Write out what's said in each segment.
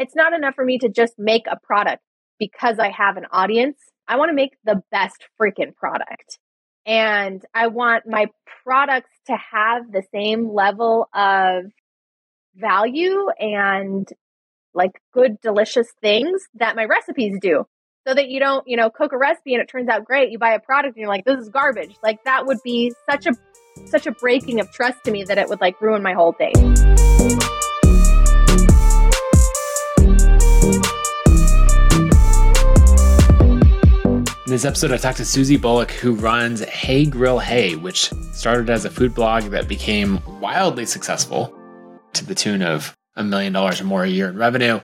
it's not enough for me to just make a product because I have an audience. I want to make the best freaking product. And I want my products to have the same level of value and like good, delicious things that my recipes do. So that you don't, you know, cook a recipe and it turns out great. You buy a product and you're like, this is garbage. Like that would be such a such a breaking of trust to me that it would like ruin my whole day. In this episode, I talked to Susie Bulloch, who runs Hey Grill Hey, which started as a food blog that became wildly successful to the tune of a million dollars or more a year in revenue.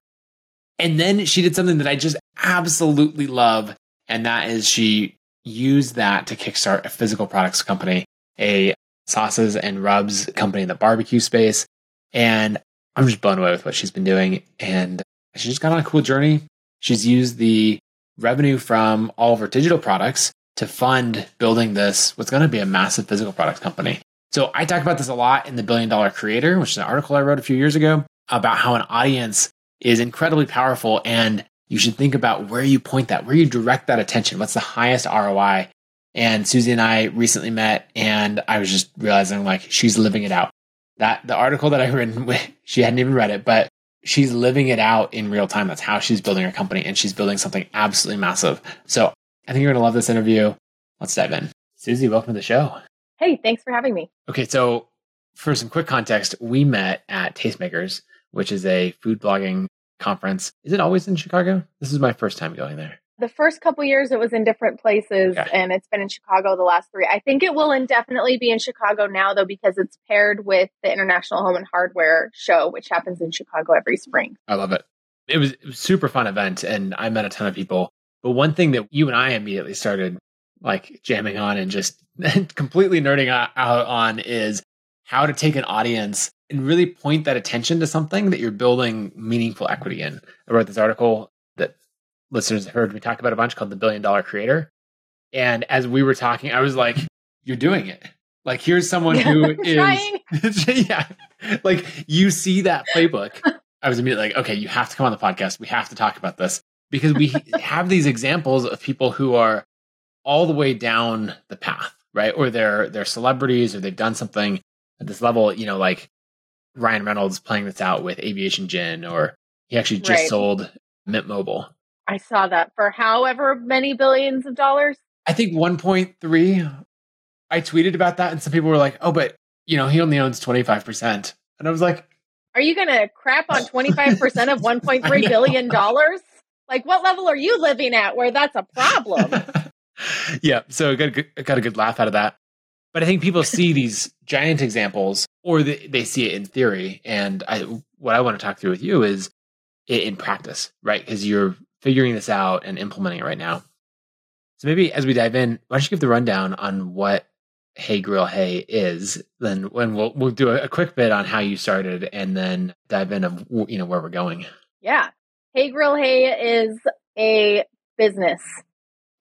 And then she did something that I just absolutely love. And that is she used that to kickstart a physical products company, a sauces and rubs company in the barbecue space. And I'm just blown away with what she's been doing. And she's just got on a cool journey. She's used the revenue from all of our digital products to fund building this, what's going to be a massive physical products company. So I talk about this a lot in the Billion Dollar Creator, which is an article I wrote a few years ago about how an audience is incredibly powerful and you should think about where you point that, where you direct that attention. What's the highest ROI? And Susie and I recently met and I was just realizing like she's living it out. That the article that I written, she hadn't even read it, but she's living it out in real time. That's how she's building her company, and she's building something absolutely massive. So I think you're going to love this interview. Let's dive in. Susie, welcome to the show. Hey, thanks for having me. Okay, so for some quick context, we met at Tastemakers, which is a food blogging conference. Is it always in Chicago? This is my first time going there the first couple years it was in different places okay. and it's been in chicago the last three i think it will indefinitely be in chicago now though because it's paired with the international home and hardware show which happens in chicago every spring i love it it was, it was super fun event and i met a ton of people but one thing that you and i immediately started like jamming on and just completely nerding out on is how to take an audience and really point that attention to something that you're building meaningful equity in. I wrote this article listeners heard me talk about a bunch called the Billion Dollar Creator. And as we were talking, I was like, "You're doing it." Like here's someone who is yeah, like you see that playbook. I was immediately like, "Okay, you have to come on the podcast. We have to talk about this." Because we have these examples of people who are all the way down the path, right? Or they're they're celebrities or they've done something at this level, you know, like Ryan Reynolds playing this out with Aviation Gin, or he actually just right. sold Mint Mobile, I saw that for however many billions of dollars. I think 1.3. I tweeted about that, and some people were like, "Oh, but you know, he only owns 25 percent," and I was like, "Are you going to crap on 25 percent of 1.3 billion dollars? Like, what level are you living at where that's a problem?" yeah, so I got a good, got a good laugh out of that. But I think people see these giant examples, or they, they see it in theory, and I, what I want to talk through with you is in practice, right? Because you're figuring this out and implementing it right now. So maybe as we dive in, why don't you give the rundown on what Hey Grill Hey is? Then when we'll we'll do a, a quick bit on how you started, and then dive in of you know where we're going. Yeah, Hey Grill Hey is a business.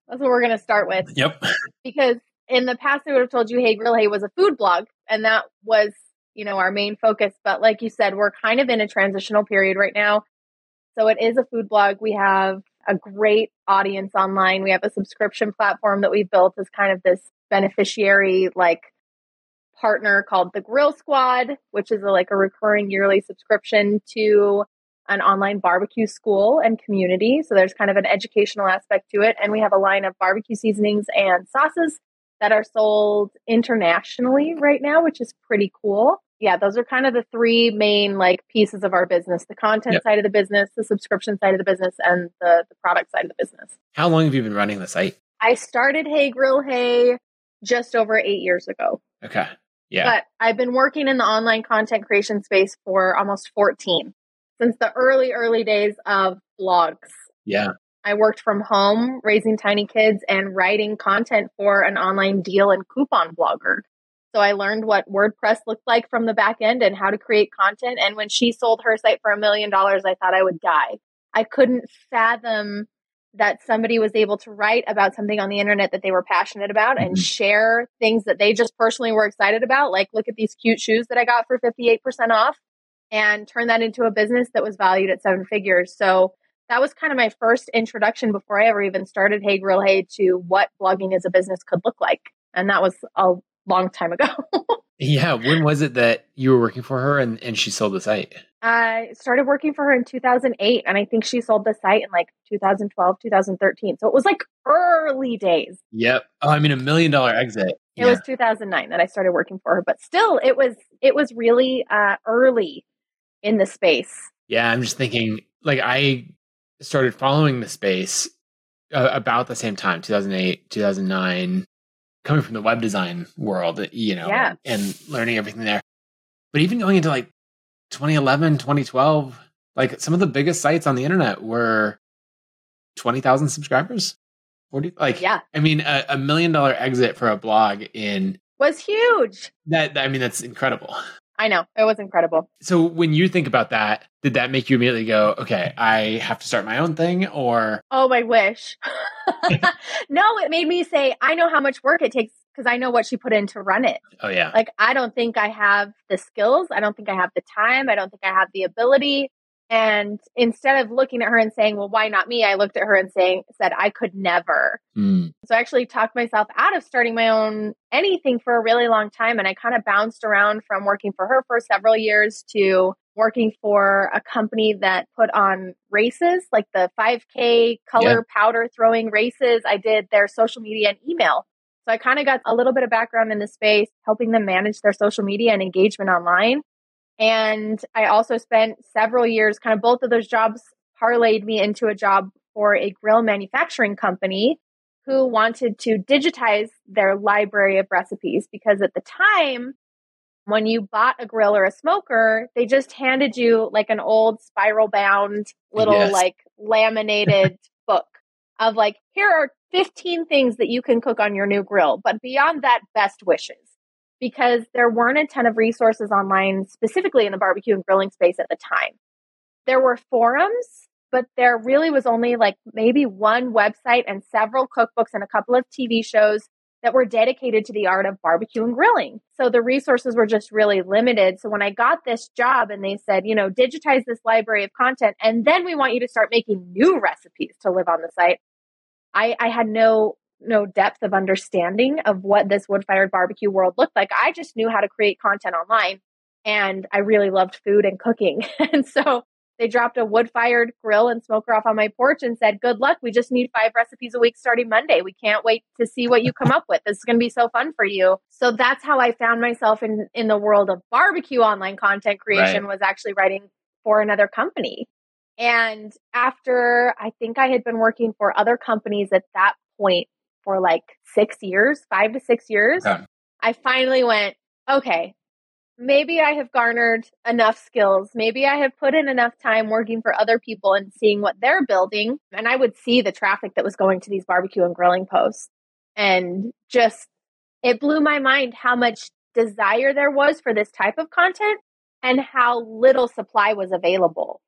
That's what we're going to start with. Yep. Because in the past, I would have told you Hey Grill Hey was a food blog, and that was you know our main focus. But like you said, we're kind of in a transitional period right now so it is a food blog. We have a great audience online. We have a subscription platform that we've built as kind of this beneficiary like partner called the Grill Squad, which is a, like a recurring yearly subscription to an online barbecue school and community. So there's kind of an educational aspect to it. And we have a line of barbecue seasonings and sauces that are sold internationally right now, which is pretty cool yeah, those are kind of the three main like pieces of our business: the content yep. side of the business, the subscription side of the business, and the the product side of the business. How long have you been running the site? I started Hey Grill Hey just over eight years ago. Okay. Yeah. But I've been working in the online content creation space for almost 14 since the early, early days of blogs. Yeah. I worked from home, raising tiny kids and writing content for an online deal and coupon blogger. So I learned what WordPress looked like from the back end and how to create content. And when she sold her site for a million dollars, I thought I would die. I couldn't fathom that somebody was able to write about something on the internet that they were passionate about and mm-hmm. share things that they just personally were excited about. Like, look at these cute shoes that I got for 58% off. and turn that into a business that was valued at seven figures. So that was kind of my first introduction before I ever even started Hey Grill Hey to what blogging as a business could look like. And that was a long time ago. yeah. When was it that you were working for her and, and she sold the site? I started working for her in 2008, and I think she sold the site in like 2012, 2013. So it was like early days. Yep. Oh, I mean, a million dollar exit. It yeah. was 2009 that I started working for her, but still, it was it was really uh, early in the space. Yeah, I'm just thinking. Like, I started following the space uh, about the same time, 2008, 2009, coming from the web design world, you know, yeah. and learning everything there. But even going into like 2011, 2012, like some of the biggest sites on the internet were 20,000 subscribers. 40, like, yeah. I mean, a, a million dollar exit for a blog in was huge. That, I mean, that's incredible. I know. It was incredible. So when you think about that, did that make you immediately go, okay, I have to start my own thing or? Oh, my wish. no, it made me say, I know how much work it takes because I know what she put in to run it. Oh, yeah. Like, I don't think I have the skills. I don't think I have the time. I don't think I have the ability. And instead of looking at her and saying, well, why not me? I looked at her and saying, said, I could never. Mm. So I actually talked myself out of starting my own anything for a really long time. And I kind of bounced around from working for her for several years to working for a company that put on races, like the 5K color yeah. powder throwing races. I did their social media and email. So I kind of got a little bit of background in the space, helping them manage their social media and engagement online. And I also spent several years, kind of both of those jobs parlayed me into a job for a grill manufacturing company who wanted to digitize their library of recipes because at the time, when you bought a grill or a smoker, they just handed you like an old spiral bound little yes. like laminated book of like, here are 15 things that you can cook on your new grill. But beyond that, best wishes. Because there weren't a ton of resources online, specifically in the barbecue and grilling space at the time. There were forums, but there really was only like maybe one website and several cookbooks and a couple of TV shows that were dedicated to the art of barbecue and grilling. So the resources were just really limited. So when I got this job and they said, you know, digitize this library of content and then we want you to start making new recipes to live on the site, I, I had no no depth of understanding of what this wood fired barbecue world looked like. I just knew how to create content online and I really loved food and cooking. and so they dropped a wood fired grill and smoker off on my porch and said, Good luck. We just need five recipes a week starting Monday. We can't wait to see what you come up with. This is going to be so fun for you. So that's how I found myself in, in the world of barbecue online content creation right. was actually writing for another company. And after I think I had been working for other companies at that point for like six years, five to six years, okay. I finally went, okay, maybe I have garnered enough skills. Maybe I have put in enough time working for other people and seeing what they're building. And I would see the traffic that was going to these barbecue and grilling posts. And just, it blew my mind how much desire there was for this type of content and how little supply was available.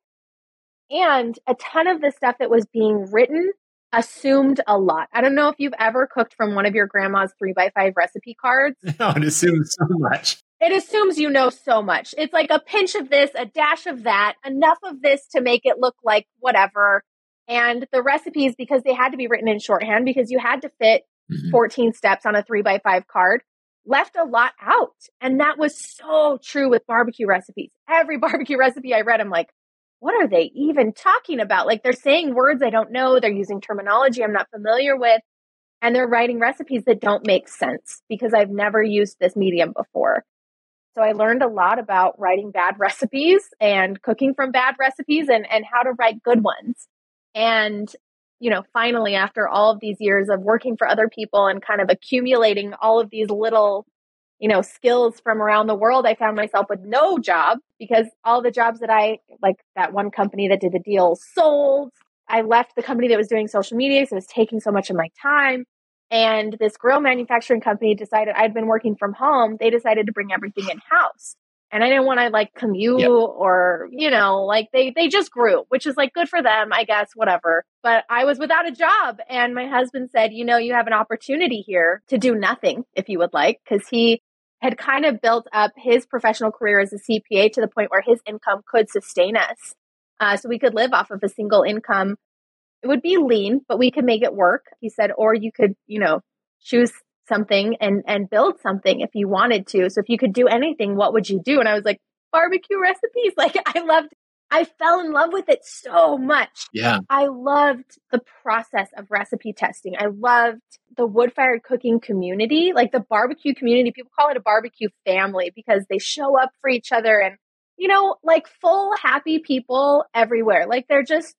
And a ton of the stuff that was being written assumed a lot. I don't know if you've ever cooked from one of your grandma's three by five recipe cards. No, it assumes so much it assumes you know so much. It's like a pinch of this, a dash of that, enough of this to make it look like whatever. And the recipes, because they had to be written in shorthand, because you had to fit mm-hmm. 14 steps on a three by five card, left a lot out. And that was so true with barbecue recipes. Every barbecue recipe I read, I'm like, what are they even talking about? Like they're saying words I don't know. They're using terminology I'm not familiar with. And they're writing recipes that don't make sense because I've never used this medium before. So I learned a lot about writing bad recipes and cooking from bad recipes and, and how to write good ones. And, you know, finally, after all of these years of working for other people and kind of accumulating all of these little, you know, skills from around the world, I found myself with no job because all the jobs that I, like that one company that did the deal sold. I left the company that was doing social media because it was taking so much of my time. And this grill manufacturing company decided I'd been working from home. They decided to bring everything in house. And I didn't want to like commute yep. or, you know, like they, they just grew, which is like good for them, I guess, whatever. But I was without a job. And my husband said, you know, you have an opportunity here to do nothing if you would like. Cause he had kind of built up his professional career as a CPA to the point where his income could sustain us. Uh, so we could live off of a single income. It would be lean, but we could make it work. He said, or you could, you know, choose something and and build something if you wanted to. So if you could do anything, what would you do? And I was like, barbecue recipes. Like I loved I fell in love with it so much. Yeah. I loved the process of recipe testing. I loved the wood fired cooking community, like the barbecue community. People call it a barbecue family because they show up for each other and, you know, like full happy people everywhere. Like they're just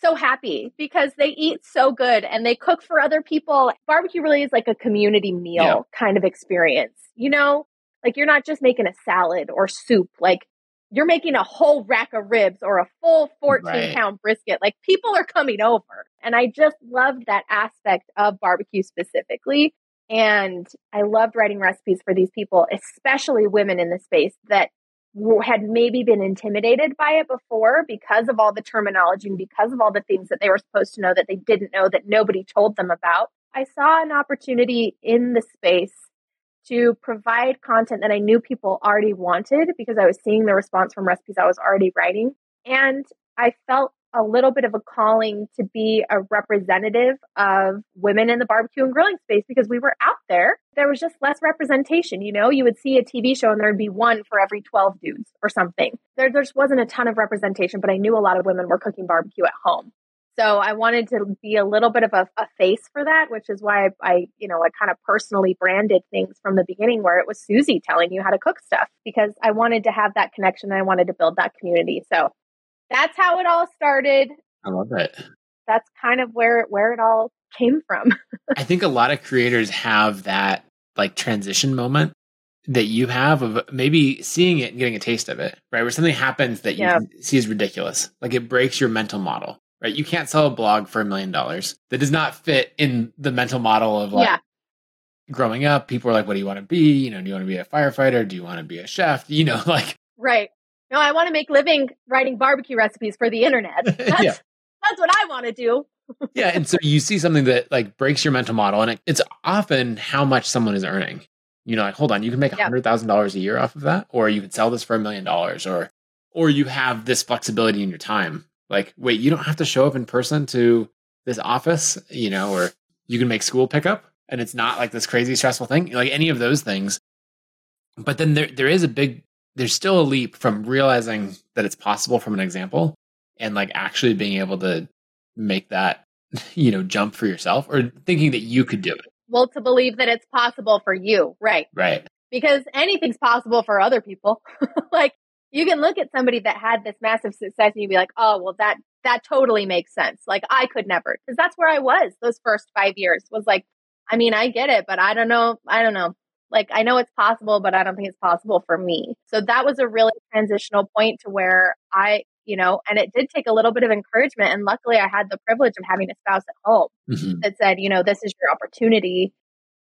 so happy because they eat so good and they cook for other people. Barbecue really is like a community meal yeah. kind of experience, you know? Like you're not just making a salad or soup. Like you're making a whole rack of ribs or a full 14 right. pound brisket. Like people are coming over. And I just loved that aspect of barbecue specifically. And I loved writing recipes for these people, especially women in the space that had maybe been intimidated by it before because of all the terminology and because of all the things that they were supposed to know that they didn't know that nobody told them about. I saw an opportunity in the space to provide content that I knew people already wanted because I was seeing the response from recipes I was already writing. And I felt a little bit of a calling to be a representative of women in the barbecue and grilling space because we were out there. There was just less representation. You know, you would see a TV show and there'd be one for every 12 dudes or something. There, there just wasn't a ton of representation, but I knew a lot of women were cooking barbecue at home. So I wanted to be a little bit of a, a face for that, which is why I, I, you know, I kind of personally branded things from the beginning where it was Susie telling you how to cook stuff because I wanted to have that connection and I wanted to build that community. So that's how it all started. I love it. That's kind of where where it all came from. I think a lot of creators have that like transition moment that you have of maybe seeing it and getting a taste of it, right? Where something happens that you yeah. see is ridiculous. Like it breaks your mental model right? You can't sell a blog for a million dollars. That does not fit in the mental model of like yeah. growing up. People are like, what do you want to be? You know, do you want to be a firefighter? Do you want to be a chef? You know, like Right. No, I want to make living writing barbecue recipes for the internet. That's yeah. that's what I want to do. yeah, and so you see something that like breaks your mental model, and it, it's often how much someone is earning. You know, like hold on, you can make a hundred thousand dollars a year off of that, or you could sell this for a million dollars, or or you have this flexibility in your time like, wait, you don't have to show up in person to this office, you know, or you can make school pickup and it's not like this crazy stressful thing, like any of those things. But then there there is a big there's still a leap from realizing that it's possible from an example and like actually being able to make that, you know, jump for yourself or thinking that you could do it. Well, to believe that it's possible for you, right? Right. Because anything's possible for other people. like you can look at somebody that had this massive success and you'd be like, oh, well, that that totally makes sense. Like I could never, because that's where I was those first five years. Was like, I mean, I get it, but I don't know. I don't know. Like I know it's possible, but I don't think it's possible for me. So that was a really transitional point to where I, you know, and it did take a little bit of encouragement. And luckily, I had the privilege of having a spouse at home mm-hmm. that said, you know, this is your opportunity.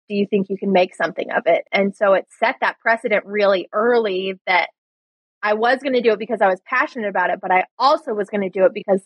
Do you think you can make something of it? And so it set that precedent really early that I was going to do it because I was passionate about it, but I also was going to do it because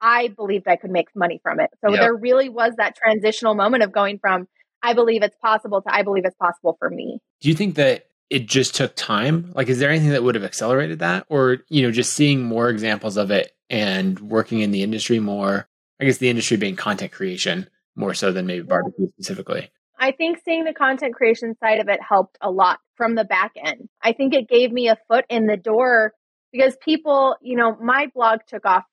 I believed I could make money from it. So yep. there really was that transitional moment of going from I believe it's possible to I believe it's possible for me. Do you think that it just took time? Like is there anything that would have accelerated that or, you know, just seeing more examples of it and working in the industry more? I guess the industry being content creation more so than maybe barbecue specifically. I think seeing the content creation side of it helped a lot from the back end. I think it gave me a foot in the door because people, you know, my blog took off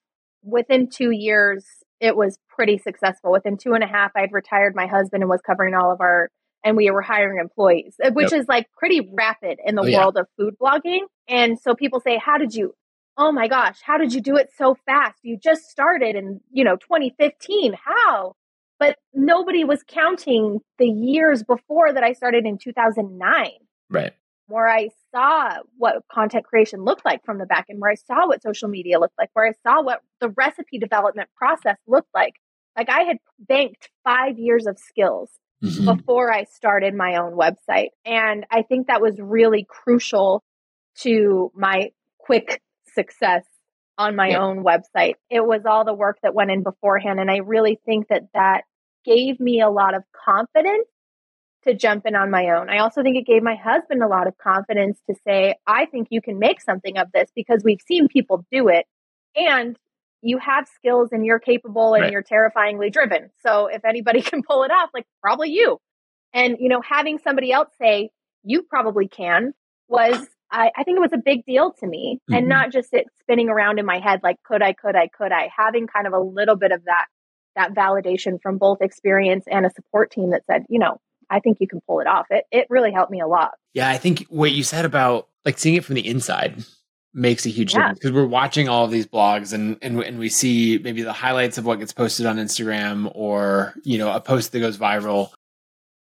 within two years. It was pretty successful. Within two and a half, I'd retired my husband and was covering all of our, and we were hiring employees, uh, which yep. is like pretty rapid in the oh, world yeah. of food blogging. And so people say, How did you? Oh my gosh, how did you do it so fast? You just started in, you know, 2015. How? but nobody was counting the years before that I started in 2009. Right. Where I saw what content creation looked like from the back end, where I saw what social media looked like, where I saw what the recipe development process looked like. Like I had banked five years of skills mm-hmm. before I started my own website. And I think that was really crucial to my quick success on my own website. It was all the work that went in beforehand. And I really think that that gave me a lot of confidence to jump in on my own. I also think it gave my husband a lot of confidence to say, I think you can make something of this because we've seen people do it. And you have skills and you're capable and right. you're terrifyingly driven. So if anybody can pull it off, like probably you. And, you know, having somebody else say, you probably can was, I, I think it was a big deal to me mm-hmm. and not just it spinning around in my head, like, could I, could I, could I, having kind of a little bit of that, that validation from both experience and a support team that said, you know, I think you can pull it off. It, it really helped me a lot. Yeah. I think what you said about like seeing it from the inside makes a huge yeah. difference because we're watching all of these blogs and, and and we see maybe the highlights of what gets posted on Instagram or you know a post that goes viral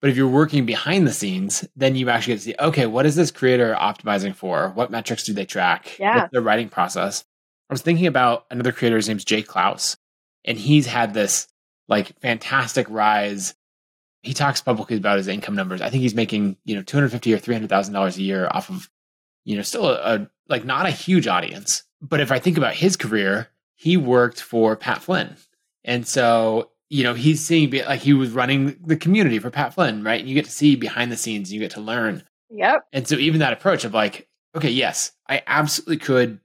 but if you're working behind the scenes, then you actually get to see, okay, what is this creator optimizing for? What metrics do they track? Yeah. What's their writing process? I was thinking about another creator, his name's Jay Clouse, and he's had this like fantastic rise. He talks publicly about his income numbers. I think he's making, you know, 250 or $300,000 a year off of, you know, still a, a, like not a huge audience. But if I think about his career, he worked for Pat Flynn. And so you know, he's seeing like he was running the community for Pat Flynn, right? And you get to see behind the scenes, you get to learn. Yep. And so even that approach of like, okay, yes, I absolutely could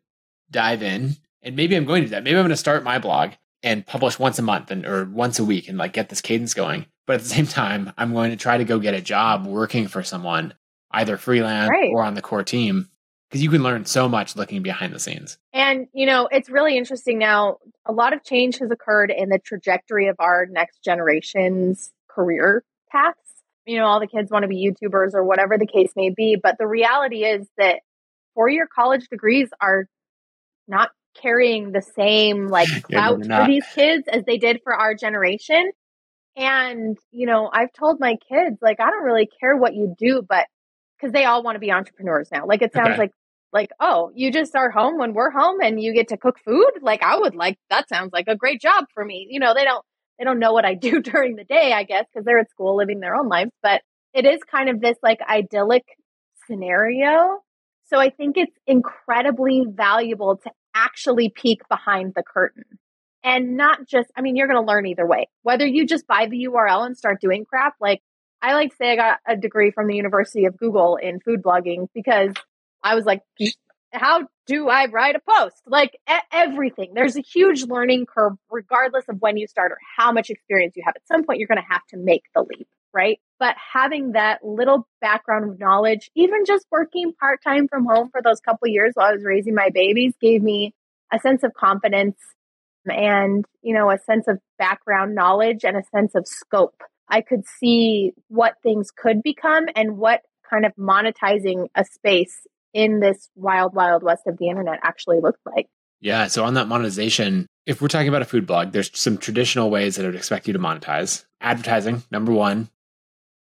dive in, and maybe I'm going to do that. Maybe I'm going to start my blog and publish once a month and or once a week and like get this cadence going. But at the same time, I'm going to try to go get a job working for someone, either freelance right. or on the core team, because you can learn so much looking behind the scenes. And, you know, it's really interesting now. A lot of change has occurred in the trajectory of our next generation's career paths. You know, all the kids want to be YouTubers or whatever the case may be. But the reality is that four year college degrees are not carrying the same like clout yeah, for these kids as they did for our generation. And, you know, I've told my kids, like, I don't really care what you do, but because they all want to be entrepreneurs now. Like, it sounds okay. like like, oh, you just are home when we're home and you get to cook food. Like, I would like that. Sounds like a great job for me. You know, they don't they don't know what I do during the day, I guess, because they're at school living their own lives. But it is kind of this like idyllic scenario. So I think it's incredibly valuable to actually peek behind the curtain and not just, I mean, you're going to learn either way. Whether you just buy the URL and start doing crap, like I like to say I got a degree from the University of Google in food blogging because I was like, how do I write a post? Like everything. There's a huge learning curve, regardless of when you start or how much experience you have. At some point, you're going to have to make the leap, right? But having that little background of knowledge, even just working part time from home for those couple years while I was raising my babies, gave me a sense of confidence and, you know, a sense of background knowledge and a sense of scope. I could see what things could become and what kind of monetizing a space in this wild, wild west of the internet actually looked like. Yeah. So on that monetization, if we're talking about a food blog, there's some traditional ways that I would expect you to monetize. Advertising, number one,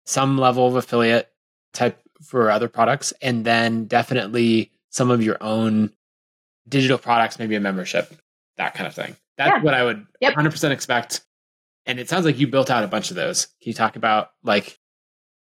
some level of affiliate type for other products, and then definitely some of your own digital products, maybe a membership, that kind of thing. That's yeah. what I would yep. 100% expect. And it sounds like you built out a bunch of those. Can you talk about like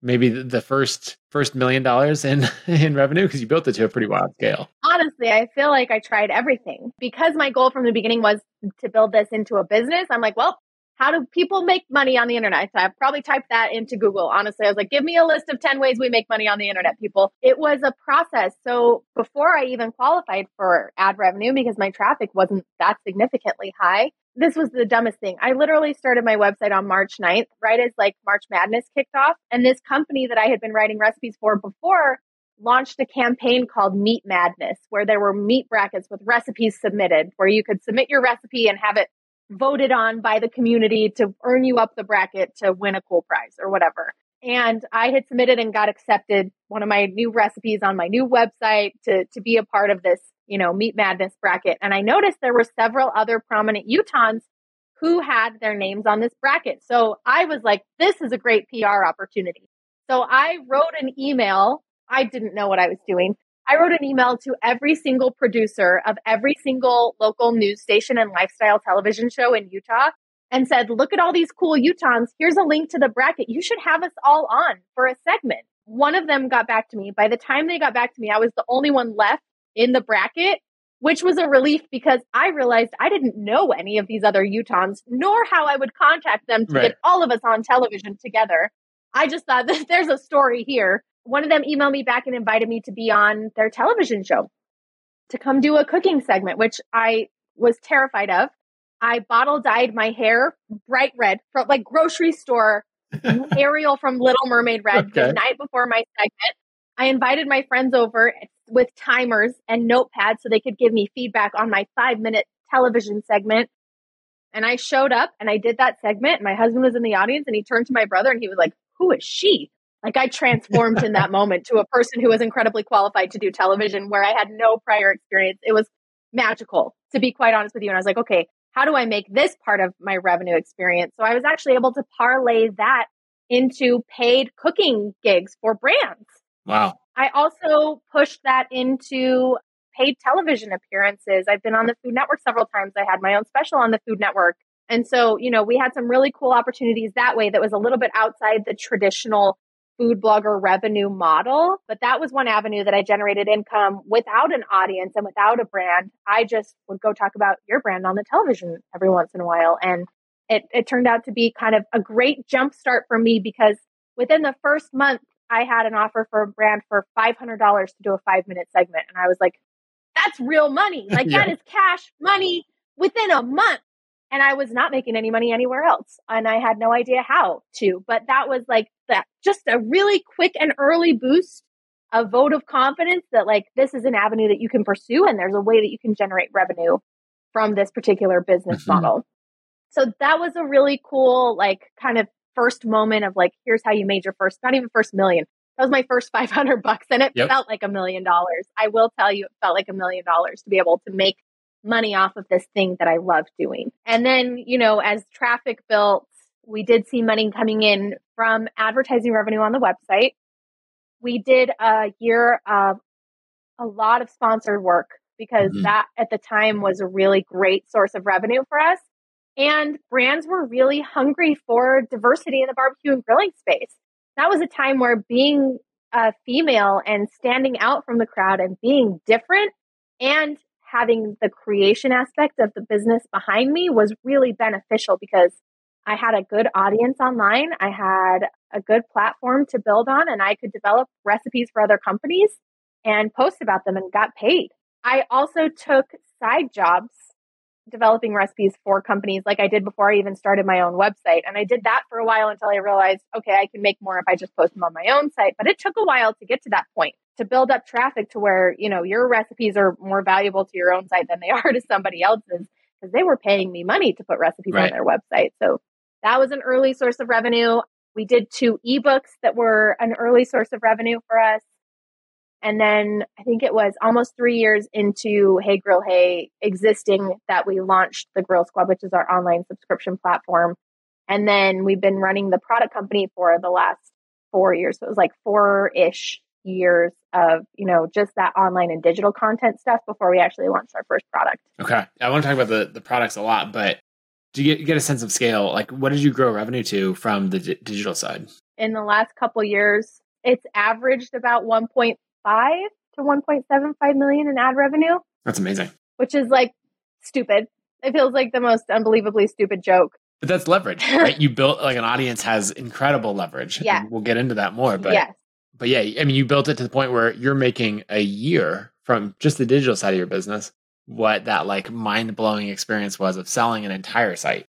maybe the first first million dollars in in revenue because you built it to a pretty wild scale honestly i feel like i tried everything because my goal from the beginning was to build this into a business i'm like well how do people make money on the internet? So I probably typed that into Google. Honestly, I was like, give me a list of 10 ways we make money on the internet, people. It was a process. So before I even qualified for ad revenue, because my traffic wasn't that significantly high, this was the dumbest thing. I literally started my website on March 9th, right as like March Madness kicked off. And this company that I had been writing recipes for before launched a campaign called Meat Madness, where there were meat brackets with recipes submitted, where you could submit your recipe and have it voted on by the community to earn you up the bracket to win a cool prize or whatever. And I had submitted and got accepted one of my new recipes on my new website to, to be a part of this you know, Meat Madness bracket. And I noticed there were several other prominent Utahns who had their names on this bracket. So I was like, this is a great PR opportunity. So I wrote an email. I didn't know what I was doing. I wrote an email to every single producer of every single local news station and lifestyle television show in Utah and said, look at all these cool Utahns. Here's a link to the bracket. You should have us all on for a segment. One of them got back to me. By the time they got back to me, I was the only one left in the bracket, which was a relief because I realized I didn't know any of these other Utahns, nor how I would contact them to right. get all of us on television together. I just thought that there's a story here. One of them emailed me back and invited me to be on their television show to come do a cooking segment, which I was terrified of. I bottle dyed my hair bright red from like grocery store Ariel from Little Mermaid red okay. the night before my segment. I invited my friends over with timers and notepads so they could give me feedback on my five minute television segment. And I showed up and I did that segment. My husband was in the audience and he turned to my brother and he was like, Who is she? Like I transformed in that moment to a person who was incredibly qualified to do television where I had no prior experience. It was magical, to be quite honest with you. And I was like, okay, how do I make this part of my revenue experience? So I was actually able to parlay that into paid cooking gigs for brands. Wow. I also pushed that into paid television appearances. I've been on the Food Network several times. I had my own special on the Food Network. And so, you know, we had some really cool opportunities that way that was a little bit outside the traditional food blogger revenue model. But that was one avenue that I generated income without an audience and without a brand. I just would go talk about your brand on the television every once in a while. And it, it turned out to be kind of a great jump start for me because within the first month, I had an offer for a brand for $500 to do a five minute segment. And I was like, that's real money. Like yeah. that is cash money within a month. And I was not making any money anywhere else. And I had no idea how to, but that was like that just a really quick and early boost, a vote of confidence that like this is an avenue that you can pursue and there's a way that you can generate revenue from this particular business mm-hmm. model. So that was a really cool, like kind of first moment of like, here's how you made your first, not even first million. That was my first 500 bucks and it yep. felt like a million dollars. I will tell you, it felt like a million dollars to be able to make money off of this thing that I love doing. And then, you know, as traffic built, we did see money coming in from advertising revenue on the website. We did a year of a lot of sponsored work because mm-hmm. that at the time was a really great source of revenue for us. And brands were really hungry for diversity in the barbecue and grilling space. That was a time where being a female and standing out from the crowd and being different and having the creation aspect of the business behind me was really beneficial because I had a good audience online. I had a good platform to build on, and I could develop recipes for other companies and post about them and got paid. I also took side jobs developing recipes for companies like I did before I even started my own website. And I did that for a while until I realized, okay, I can make more if I just post them on my own site. But it took a while to get to that point to build up traffic to where, you know, your recipes are more valuable to your own site than they are to somebody else's because they were paying me money to put recipes right. on their website. So that was an early source of revenue. We did two ebooks that were an early source of revenue for us. And then I think it was almost three years into Hey Grill Hey existing that we launched the Grill Squad, which is our online subscription platform. And then we've been running the product company for the last four years. So it was like four ish years of, you know, just that online and digital content stuff before we actually launched our first product. Okay. I want to talk about the, the products a lot, but do you get, get a sense of scale? Like, what did you grow revenue to from the d- digital side? In the last couple years, it's averaged about 1.5 to 1.75 million in ad revenue. That's amazing. Which is like stupid. It feels like the most unbelievably stupid joke. But that's leverage, right? you built like an audience has incredible leverage. Yeah. We'll get into that more. But yes but yeah, I mean, you built it to the point where you're making a year from just the digital side of your business what that like mind blowing experience was of selling an entire site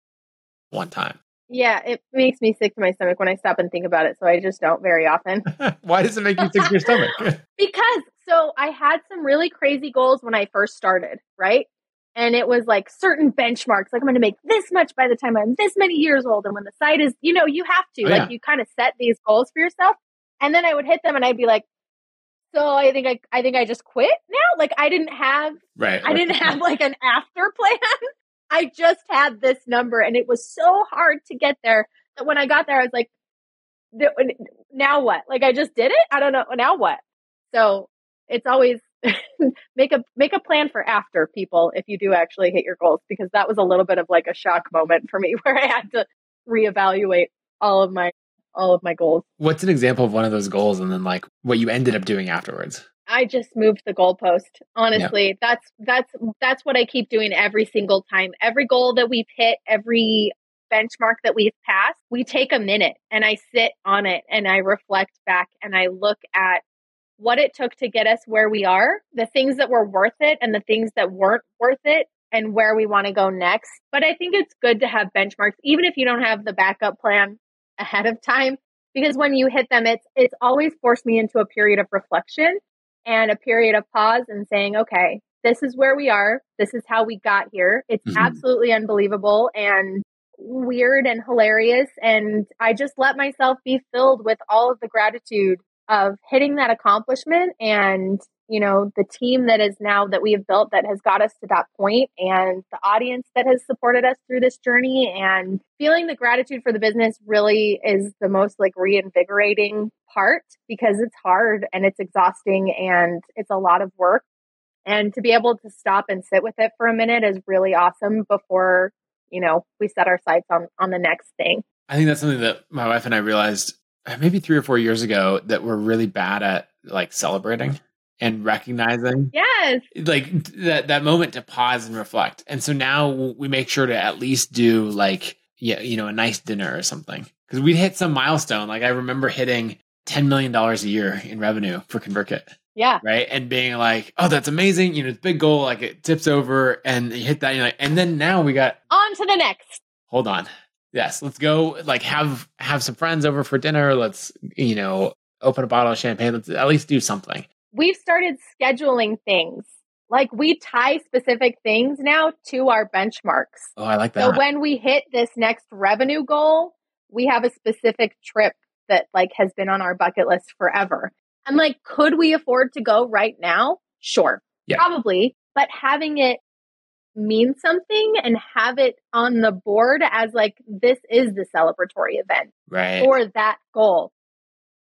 one time. Yeah, it makes me sick to my stomach when I stop and think about it. So I just don't very often. Why does it make you sick to your stomach? because so I had some really crazy goals when I first started, right? And it was like certain benchmarks, like I'm going to make this much by the time I'm this many years old. And when the site is, you know, you have to, oh, like yeah. you kind of set these goals for yourself. And then I would hit them and I'd be like, so I think I, I think I just quit now. Like I didn't have, right. I didn't have like an after plan. I just had this number and it was so hard to get there that when I got there, I was like, now what? Like I just did it. I don't know. Now what? So it's always make a, make a plan for after people if you do actually hit your goals, because that was a little bit of like a shock moment for me where I had to reevaluate all of my all of my goals. What's an example of one of those goals and then like what you ended up doing afterwards? I just moved the goalpost. Honestly, yeah. that's that's that's what I keep doing every single time. Every goal that we've hit, every benchmark that we've passed, we take a minute and I sit on it and I reflect back and I look at what it took to get us where we are, the things that were worth it and the things that weren't worth it, and where we want to go next. But I think it's good to have benchmarks, even if you don't have the backup plan ahead of time, because when you hit them, it's it's always forced me into a period of reflection and a period of pause and saying, okay, this is where we are. This is how we got here. It's mm-hmm. absolutely unbelievable and weird and hilarious. And I just let myself be filled with all of the gratitude of hitting that accomplishment and you know the team that is now that we have built that has got us to that point and the audience that has supported us through this journey and feeling the gratitude for the business really is the most like reinvigorating part because it's hard and it's exhausting and it's a lot of work. And to be able to stop and sit with it for a minute is really awesome before you know we set our sights on on the next thing. I think that's something that my wife and i realized uh, maybe three or four years ago that we're really bad at like celebrating and recognizing yes. like that that moment to pause and reflect. And so now we make sure to at least do like yeah you know a nice dinner or something. Because we'd hit some milestone. Like i remember hitting 10 million dollars a year in revenue for convertkit. Yeah. Right? And being like oh that's amazing. You know it's big goal. Like it tips over and you hit that you know and then now we got on to the next. Hold on. Yes let's go like have have some friends over for dinner. Let's you know open a bottle of champagne. Let's at least do something we've started scheduling things. Like we tie specific things now to our benchmarks. Oh i like that. so when we hit this next revenue goal we have a specific trip that like has been on our bucket list forever. I'm like could we afford to go right now? Sure yeah. probably but having it mean something and have it on the board as like this is the celebratory event right. for that goal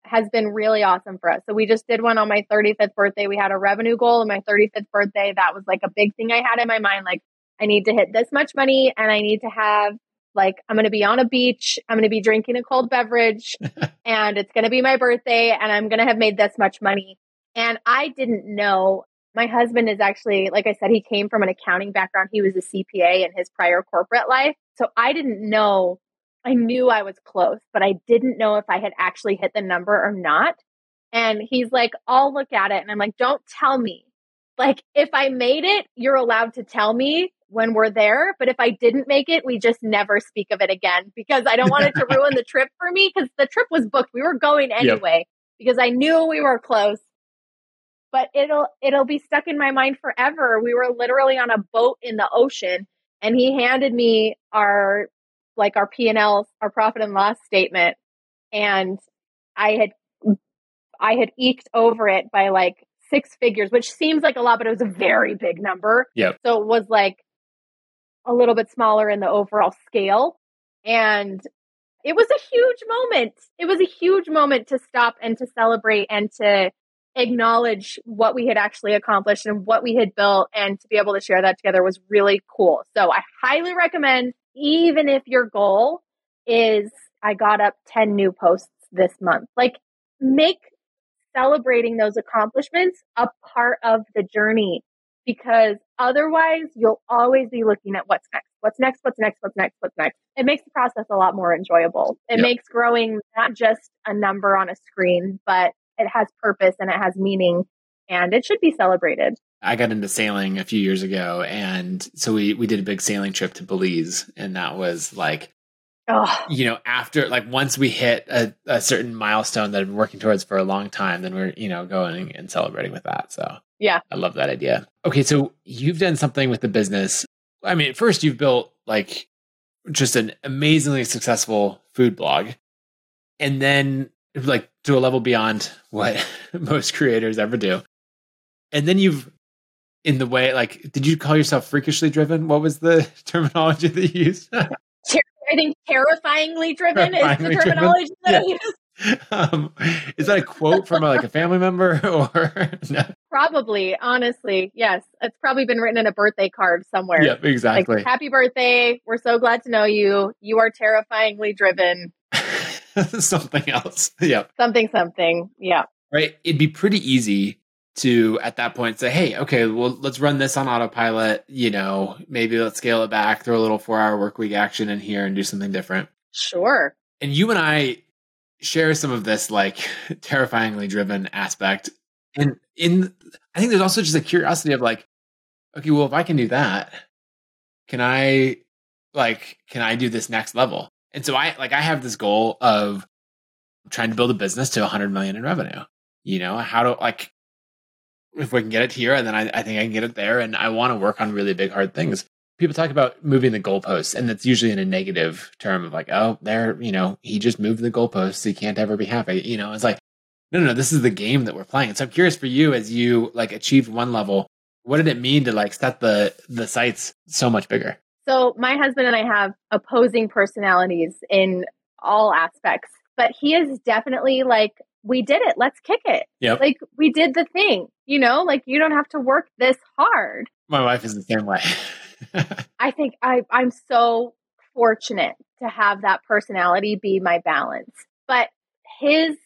has been really awesome for us. So we just did one on my 35th birthday. We had a revenue goal on my 35th birthday. That was like a big thing I had in my mind like I need to hit this much money and I need to have like I'm going to be on a beach, I'm going to be drinking a cold beverage and it's going to be my birthday and I'm going to have made this much money. And I didn't know my husband is actually, like I said, he came from an accounting background. He was a CPA in his prior corporate life. So I didn't know, I knew I was close, but I didn't know if I had actually hit the number or not. And he's like, I'll look at it. And I'm like, don't tell me. Like, if I made it, you're allowed to tell me when we're there. But if I didn't make it, we just never speak of it again because I don't want it to ruin the trip for me because the trip was booked. We were going anyway yep. because I knew we were close but it'll it'll be stuck in my mind forever. We were literally on a boat in the ocean and he handed me our like our P&L, our profit and loss statement and I had I had eked over it by like six figures, which seems like a lot, but it was a very big number. Yeah. So it was like a little bit smaller in the overall scale. And it was a huge moment. It was a huge moment to stop and to celebrate and to acknowledge what we had actually accomplished and what we had built and to be able to share that together was really cool. So I highly recommend even if your goal is I got up 10 new posts this month. Like make celebrating those accomplishments a part of the journey because otherwise you'll always be looking at what's next. What's next? What's next? What's next? What's next? It makes the process a lot more enjoyable. It yep. makes growing not just a number on a screen, but it has purpose and it has meaning and it should be celebrated. I got into sailing a few years ago and so we we did a big sailing trip to Belize and that was like oh. you know after like once we hit a, a certain milestone that I've been working towards for a long time then we're you know going and celebrating with that so yeah I love that idea. Okay so you've done something with the business. I mean first you've built like just an amazingly successful food blog and then like to a level beyond what most creators ever do. And then you've in the way like did you call yourself freakishly driven? What was the terminology that you used? I think terrifyingly driven terrifyingly is the terminology driven? that yeah. I use. Um, is that a quote from a, like a family member or no? probably honestly yes it's probably been written in a birthday card somewhere yep exactly like, happy birthday we're so glad to know you you are terrifyingly driven something else. Yeah. Something, something. Yeah. Right. It'd be pretty easy to at that point say, hey, okay, well, let's run this on autopilot. You know, maybe let's scale it back, throw a little four hour work week action in here and do something different. Sure. And you and I share some of this like terrifyingly driven aspect. And in, I think there's also just a curiosity of like, okay, well, if I can do that, can I like, can I do this next level? And so I like, I have this goal of trying to build a business to 100 million in revenue. You know, how to like, if we can get it here, and then I, I think I can get it there. And I want to work on really big, hard things. People talk about moving the goalposts, and that's usually in a negative term of like, oh, there, you know, he just moved the goalposts. He can't ever be happy. You know, it's like, no, no, no, this is the game that we're playing. So I'm curious for you as you like achieved one level, what did it mean to like set the the sights so much bigger? So my husband and I have opposing personalities in all aspects, but he is definitely like we did it. Let's kick it. Yep. Like we did the thing, you know, like you don't have to work this hard. My wife is the same way. I think I, I'm so fortunate to have that personality be my balance. But his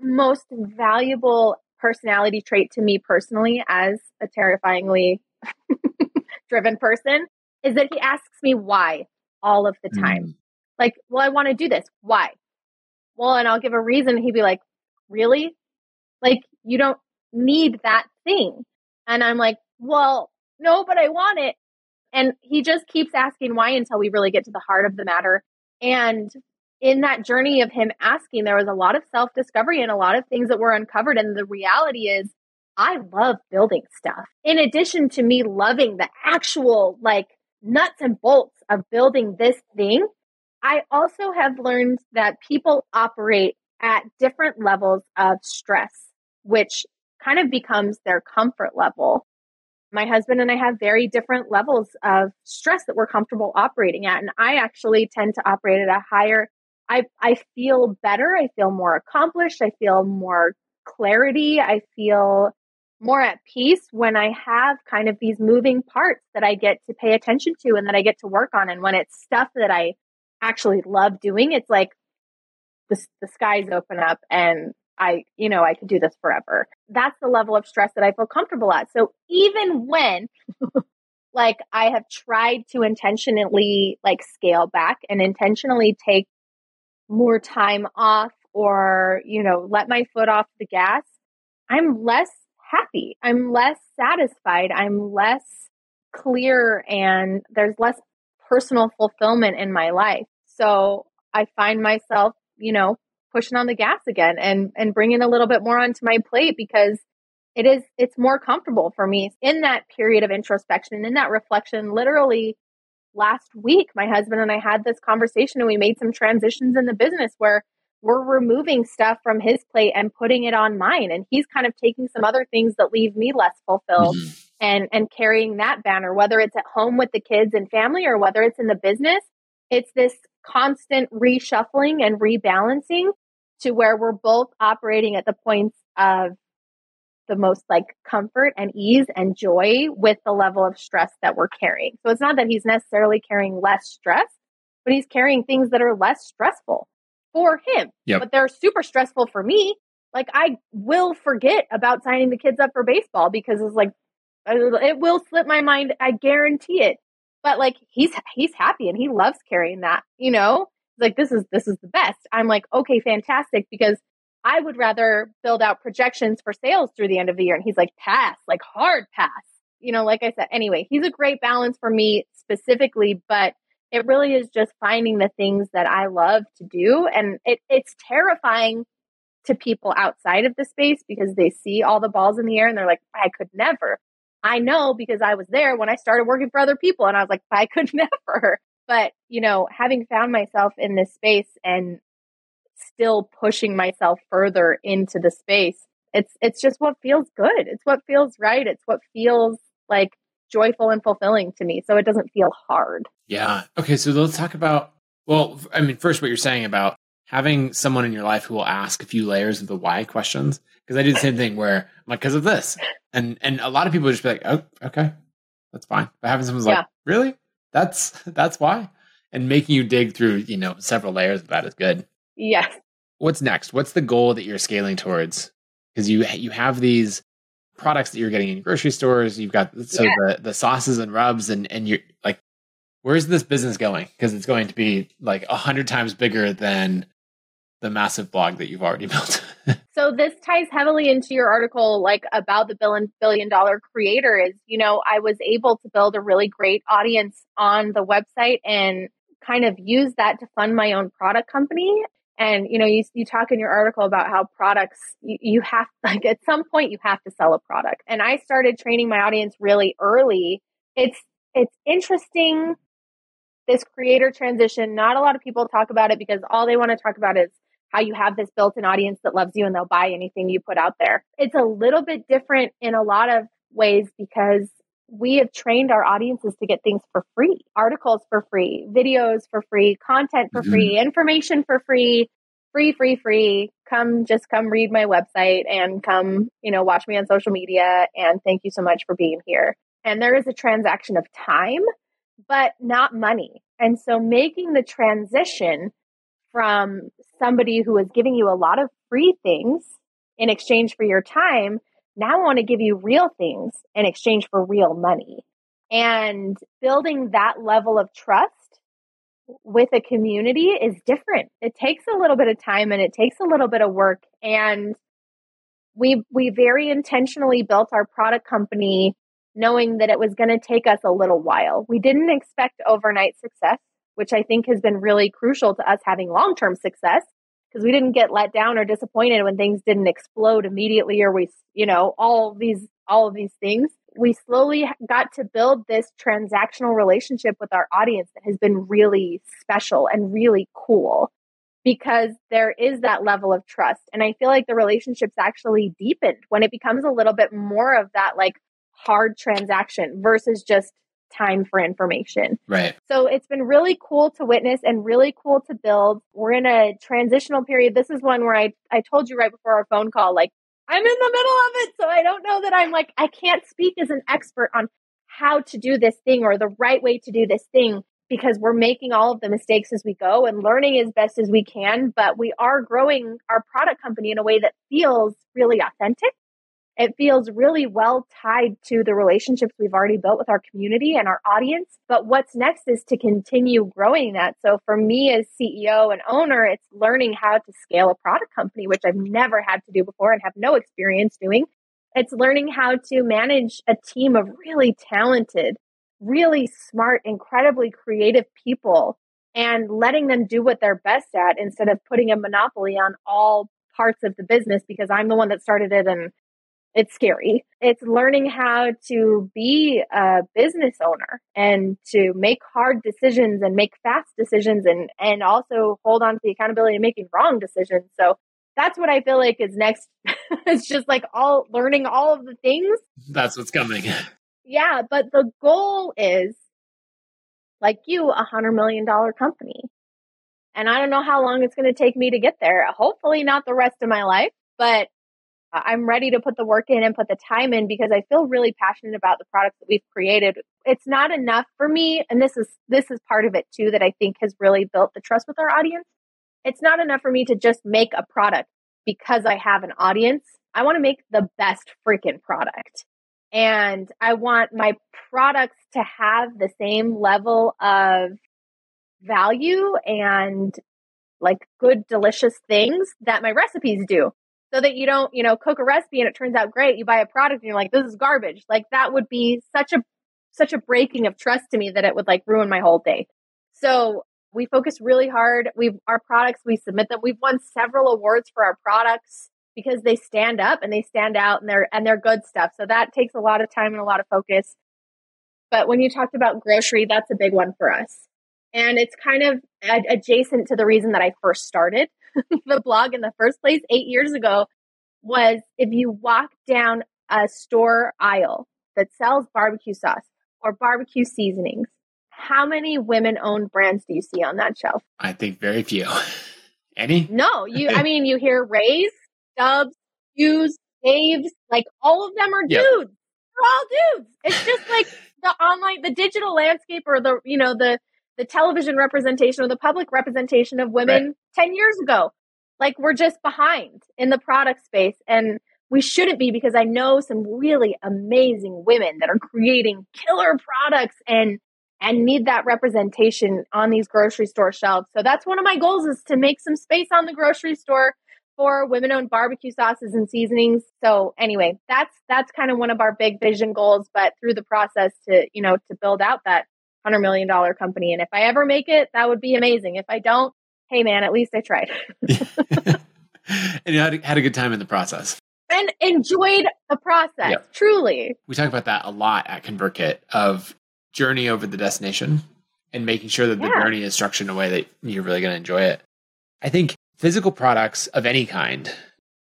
most valuable personality trait to me personally, as a terrifyingly driven person, is that he asks me why all of the time. Mm. Like, well, I want to do this. Why? Well, and I'll give a reason. He'd be like, really? Like, you don't need that thing. And I'm like, well, no, but I want it. And he just keeps asking why until we really get to the heart of the matter. And in that journey of him asking, there was a lot of self discovery and a lot of things that were uncovered. And the reality is, I love building stuff. In addition to me loving the actual like nuts and bolts of building this thing, I also have learned that people operate at different levels of stress, which kind of becomes their comfort level. My husband and I have very different levels of stress that we're comfortable operating at. And I actually tend to operate at a higher, I, I feel better. I feel more accomplished. I feel more clarity. I feel more at peace when I have kind of these moving parts that I get to pay attention to and that I get to work on. And when it's stuff that I actually love doing, it's like, the, the skies open up and I, you know, I could do this forever. That's the level of stress that I feel comfortable at. So even when like I have tried to intentionally like scale back and intentionally take more time off or, you know, let my foot off the gas, I'm less happy. I'm less satisfied. I'm less clear and there's less personal fulfillment in my life. So I find myself you know, pushing on the gas again and and bringing a little bit more onto my plate because it is it's more comfortable for me in that period of introspection and in that reflection. Literally last week my husband and I had this conversation and we made some transitions in the business where we're removing stuff from his plate and putting it on mine. And he's kind of taking some other things that leave me less fulfilled mm-hmm. and and carrying that banner whether it's at home with the kids and family or whether it's in the business. It's this constant reshuffling and rebalancing to where we're both operating at the points of the most like comfort and ease and joy with the level of stress that we're carrying. So it's not that he's necessarily carrying less stress, but he's carrying things that are less stressful for him. Yep. But they're super stressful for me. Like I will forget about signing the kids up for baseball because it's like it will slip my mind. I guarantee it but like he's he's happy and he loves carrying that you know? Like this is this is the best. I'm like okay fantastic because i would rather build out projections for sales through the end of the year and he's like pass like hard pass you know like i said. Anyway he's a great balance for me specifically but it really is just finding the things that i love to do and it, it's terrifying to people outside of the space because they see all the balls in the air and they're like i could never I know because I was there when I started working for other people and I was like, I could never. But, you know, having found myself in this space and still pushing myself further into the space, it's it's just what feels good. It's what feels right. It's what feels like joyful and fulfilling to me. So it doesn't feel hard. Yeah. Okay, so let's talk about well, I mean, first what you're saying about having someone in your life who will ask a few layers of the why questions because I do the same thing where I'm like, because of this, and and a lot of people just be like, oh, okay, that's fine. But having someone's yeah. like, really, that's that's why, and making you dig through, you know, several layers of that is good. Yes. What's next? What's the goal that you're scaling towards? Because you you have these products that you're getting in grocery stores. You've got so yeah. the the sauces and rubs, and and you're like, where's this business going? Because it's going to be like a hundred times bigger than the massive blog that you've already built. so this ties heavily into your article, like about the billion billion dollar creator. Is you know I was able to build a really great audience on the website and kind of use that to fund my own product company. And you know, you you talk in your article about how products you, you have like at some point you have to sell a product. And I started training my audience really early. It's it's interesting this creator transition. Not a lot of people talk about it because all they want to talk about is how you have this built-in audience that loves you and they'll buy anything you put out there. It's a little bit different in a lot of ways because we have trained our audiences to get things for free articles for free, videos for free, content for mm-hmm. free, information for free, free, free, free. Come, just come read my website and come, you know, watch me on social media. And thank you so much for being here. And there is a transaction of time, but not money. And so making the transition from somebody who is giving you a lot of free things in exchange for your time now want to give you real things in exchange for real money. And building that level of trust with a community is different. It takes a little bit of time and it takes a little bit of work. And we we very intentionally built our product company knowing that it was going to take us a little while. We didn't expect overnight success, which I think has been really crucial to us having long-term success because we didn't get let down or disappointed when things didn't explode immediately or we you know all these all of these things. We slowly got to build this transactional relationship with our audience that has been really special and really cool because there is that level of trust. And i feel like the relationships actually deepened when it becomes a little bit more of that like hard transaction versus just time for information. Right. So it's been really cool to witness and really cool to build. We're in a transitional period. This is one where I, I told you right before our phone call, like, I'm in the middle of it. So I don't know that I'm like, I can't speak as an expert on how to do this thing or the right way to do this thing because we're making all of the mistakes as we go and learning as best as we can. But we are growing our product company in a way that feels really authentic it feels really well tied to the relationships we've already built with our community and our audience. But what's next is to continue growing that. So for me as CEO and owner, it's learning how to scale a product company, which I've never had to do before and have no experience doing. It's learning how to manage a team of really talented, really smart, incredibly creative people and letting them do what they're best at instead of putting a monopoly on all parts of the business because I'm the one that started it and it's scary. It's learning how to be a business owner and to make hard decisions and make fast decisions and and also hold on to the accountability of making wrong decisions. So that's what I feel like is next. it's just like all learning all of the things. That's what's coming. yeah, but the goal is like you, a hundred million dollar company. And I don't know how long it's going to take me to get there. Hopefully not the rest of my life, but Uh, I'm ready to put the work in and put the time in because I feel really passionate about the products that we've created. It's not enough for me, and this is this is part of it too that I think has really built the trust with our audience. It's not enough for me to just make a product because I have an audience. I want to make the best freaking product. And I want my products to have the same level of value and like good, delicious things that my recipes do so that you don't, you know, cook a recipe and it turns out great. You buy a product and you're like, this is garbage. Like that would be such a such a breaking of trust to me that it would like ruin my whole day. So we focus really hard. We've our products, we submit them. We've won several awards for our products because they stand up and they stand out and they're and they're good stuff. So that takes a lot of time and a lot of focus. But when you talked about grocery, that's a big one for us. And it's kind of ad- adjacent to the reason that I first started the blog in the first place eight years ago was if you walk down a store aisle that sells barbecue sauce or barbecue seasonings, how many women owned brands do you see on that shelf? I think very few. Any? No, you I mean you hear Ray's, Dubs, Hughes, Dave's, like all of them are yep. dudes. They're all dudes. It's just like the online the digital landscape or the you know the the television representation or the public representation of women right. 10 years ago. Like we're just behind in the product space. And we shouldn't be because I know some really amazing women that are creating killer products and and need that representation on these grocery store shelves. So that's one of my goals is to make some space on the grocery store for women owned barbecue sauces and seasonings. So anyway, that's that's kind of one of our big vision goals, but through the process to, you know, to build out that 100 million dollar company and if I ever make it, that would be amazing. If I don't, hey man, at least I tried. and you had, had a good time in the process and enjoyed the process yep. truly we talk about that a lot at convertkit of journey over the destination and making sure that the yeah. journey is structured in a way that you're really going to enjoy it. I think physical products of any kind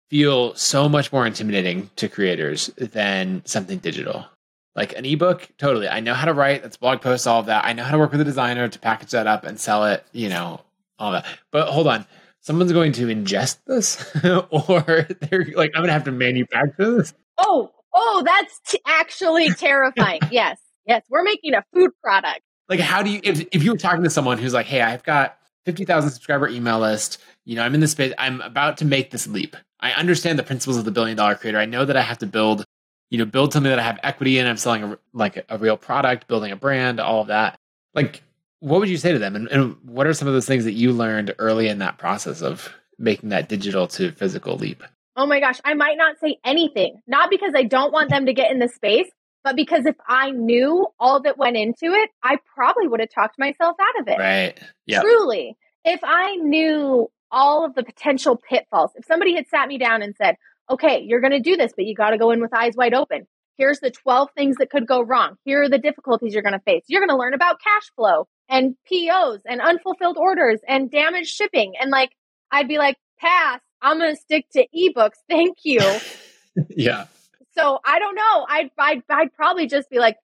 feel so much more intimidating to creators than something digital. Like an ebook, totally. I know how to write, that's blog posts, all of that. I know how to work with a designer to package that up and sell it, you know, all that. But hold on, someone's going to ingest this or they're like, I'm going to have to manufacture this. Oh, oh, that's t- actually terrifying. yes. Yes, we're making a food product. Like, how do you, if, if you were talking to someone who's like, hey, I've got 50,000 subscriber email list, you know, I'm in this space, I'm about to make this leap. I understand the principles of the billion dollar creator. I know that I have to build, you know, build something that I have equity in. I'm selling a, like a real product, building a brand, all of that. Like, what would you say to them? And, and what are some of those things that you learned early in that process of making that digital to physical leap? Oh my gosh, I might not say anything. Not because I don't want them to get in the space, but because if I knew all that went into it, I probably would have talked myself out of it. Right. Yeah. Truly. If I knew all of the potential pitfalls, if somebody had sat me down and said, okay, you're going to do this, but you got to go in with eyes wide open. Here's the 12 things that could go wrong. Here are the difficulties you're going to face. You're going to learn about cash flow and POs and unfulfilled orders and damaged shipping. And like, I'd be like, pass. I'm going to stick to ebooks. Thank you. yeah. So I don't know. I'd, I'd, I'd probably just be like,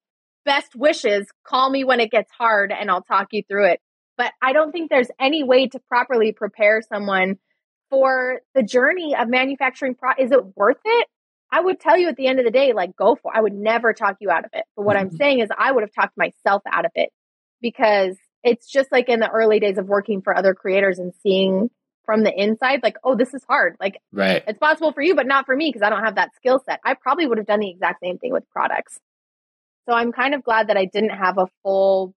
best wishes. Call me when it gets hard and I'll talk you through it. But I don't think there's any way to properly prepare someone for the journey of manufacturing. Pro- Is it worth it? I would tell you at the end of the day, like, go for it. I would never talk you out of it. But what mm-hmm. I'm saying is, I would have talked myself out of it because it's just like in the early days of working for other creators and seeing from the inside, like, oh, this is hard. Like, right. it's possible for you, but not for me because I don't have that skill set. I probably would have done the exact same thing with products. So I'm kind of glad that I didn't have a full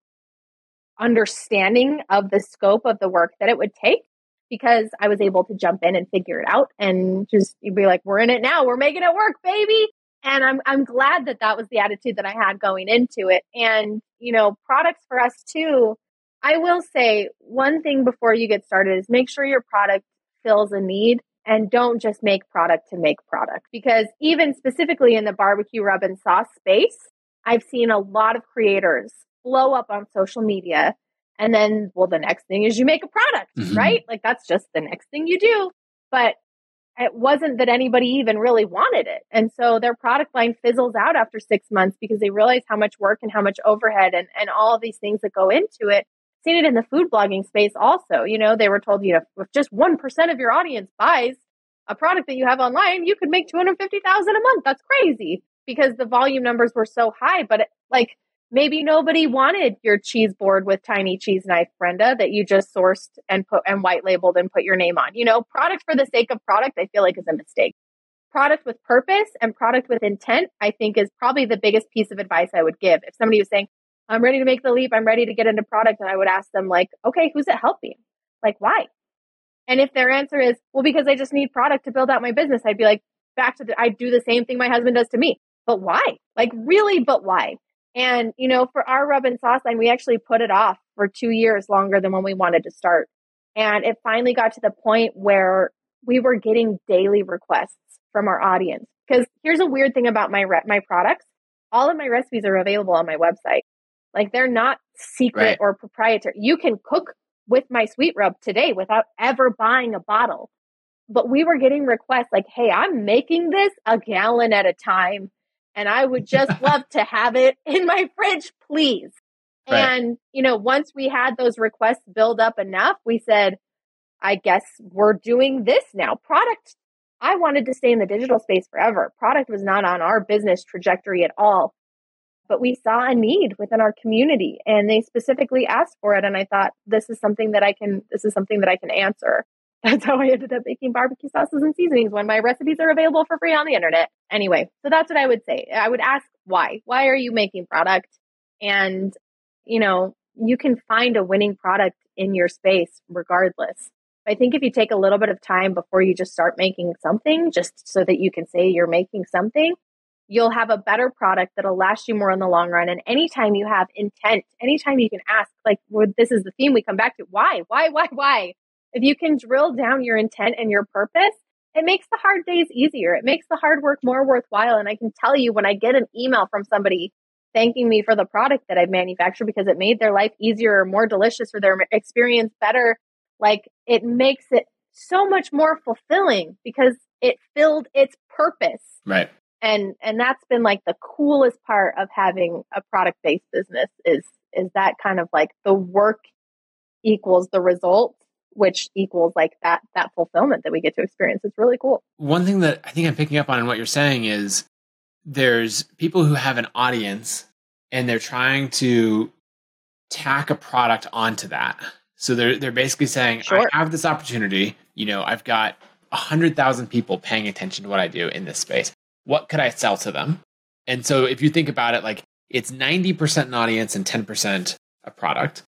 understanding of the scope of the work that it would take because I was able to jump in and figure it out and just be like, we're in it now. We're making it work, baby. And I'm, I'm glad that that was the attitude that I had going into it. And, you know, products for us too I will say one thing before you get started is make sure your product fills a need and don't just make product to make product because even specifically in the barbecue rub and sauce space, I've seen a lot of creators blow up on social media and then well the next thing is you make a product, mm-hmm. right? Like that's just the next thing you do. But it wasn't that anybody even really wanted it. And so their product line fizzles out after six months because they realize how much work and how much overhead and, and all of these things that go into it seen it in the food blogging space also. You know, they were told, you know, if just 1% of your audience buys a product that you have online, you could make 250,000 a month. That's crazy because the volume numbers were so high, but it, like maybe nobody wanted your cheese board with tiny cheese knife, Brenda, that you just sourced and put and white labeled and put your name on. You know, product for the sake of product, I feel like is a mistake. Product with purpose and product with intent, I think is probably the biggest piece of advice I would give. If somebody was saying, I'm ready to make the leap. I'm ready to get into product. And I would ask them, like, okay, who's it helping? Like, why? And if their answer is, well, because I just need product to build out my business, I'd be like, back to the, I do the same thing my husband does to me. But why? Like, really, but why? And, you know, for our rub and sauce line, we actually put it off for two years longer than when we wanted to start. And it finally got to the point where we were getting daily requests from our audience. Because here's a weird thing about my re- my products. All of my recipes are available on my website. Like they're not secret right. or proprietary. You can cook with my sweet rub today without ever buying a bottle. But we were getting requests like, hey, I'm making this a gallon at a time. And I would just love to have it in my fridge, please. Right. And, you know, once we had those requests build up enough, we said, I guess we're doing this now. Product, I wanted to stay in the digital space forever. Product was not on our business trajectory at all but we saw a need within our community and they specifically asked for it and i thought this is something that i can this is something that i can answer That's how I ended up making barbecue sauces and seasonings when my recipes are available for free on the internet. Anyway, so that's what I would say. I would ask why. Why are you making product? And, you know, you can find a winning product in your space regardless. I think if you take a little bit of time before you just start making something, just so that you can say you're making something, you'll have a better product that'll last you more in the long run. And anytime you have intent, anytime you can ask, like, well, this is the theme we come back to why, why, why, why? If you can drill down your intent and your purpose, it makes the hard days easier. It makes the hard work more worthwhile. And I can tell you when I get an email from somebody thanking me for the product that I've manufactured because it made their life easier or more delicious or their experience better, like it makes it so much more fulfilling because it filled its purpose. Right. And and that's been like the coolest part of having a product based business is is that kind of like the work equals the result which equals like that that fulfillment that we get to experience. It's really cool. One thing that I think I'm picking up on in what you're saying is there's people who have an audience and they're trying to tack a product onto that. So they're they're basically saying, sure. I have this opportunity. You know, I've got a hundred thousand people paying attention to what I do in this space. What could I sell to them? And so if you think about it, like it's ninety percent an audience and ten percent a product.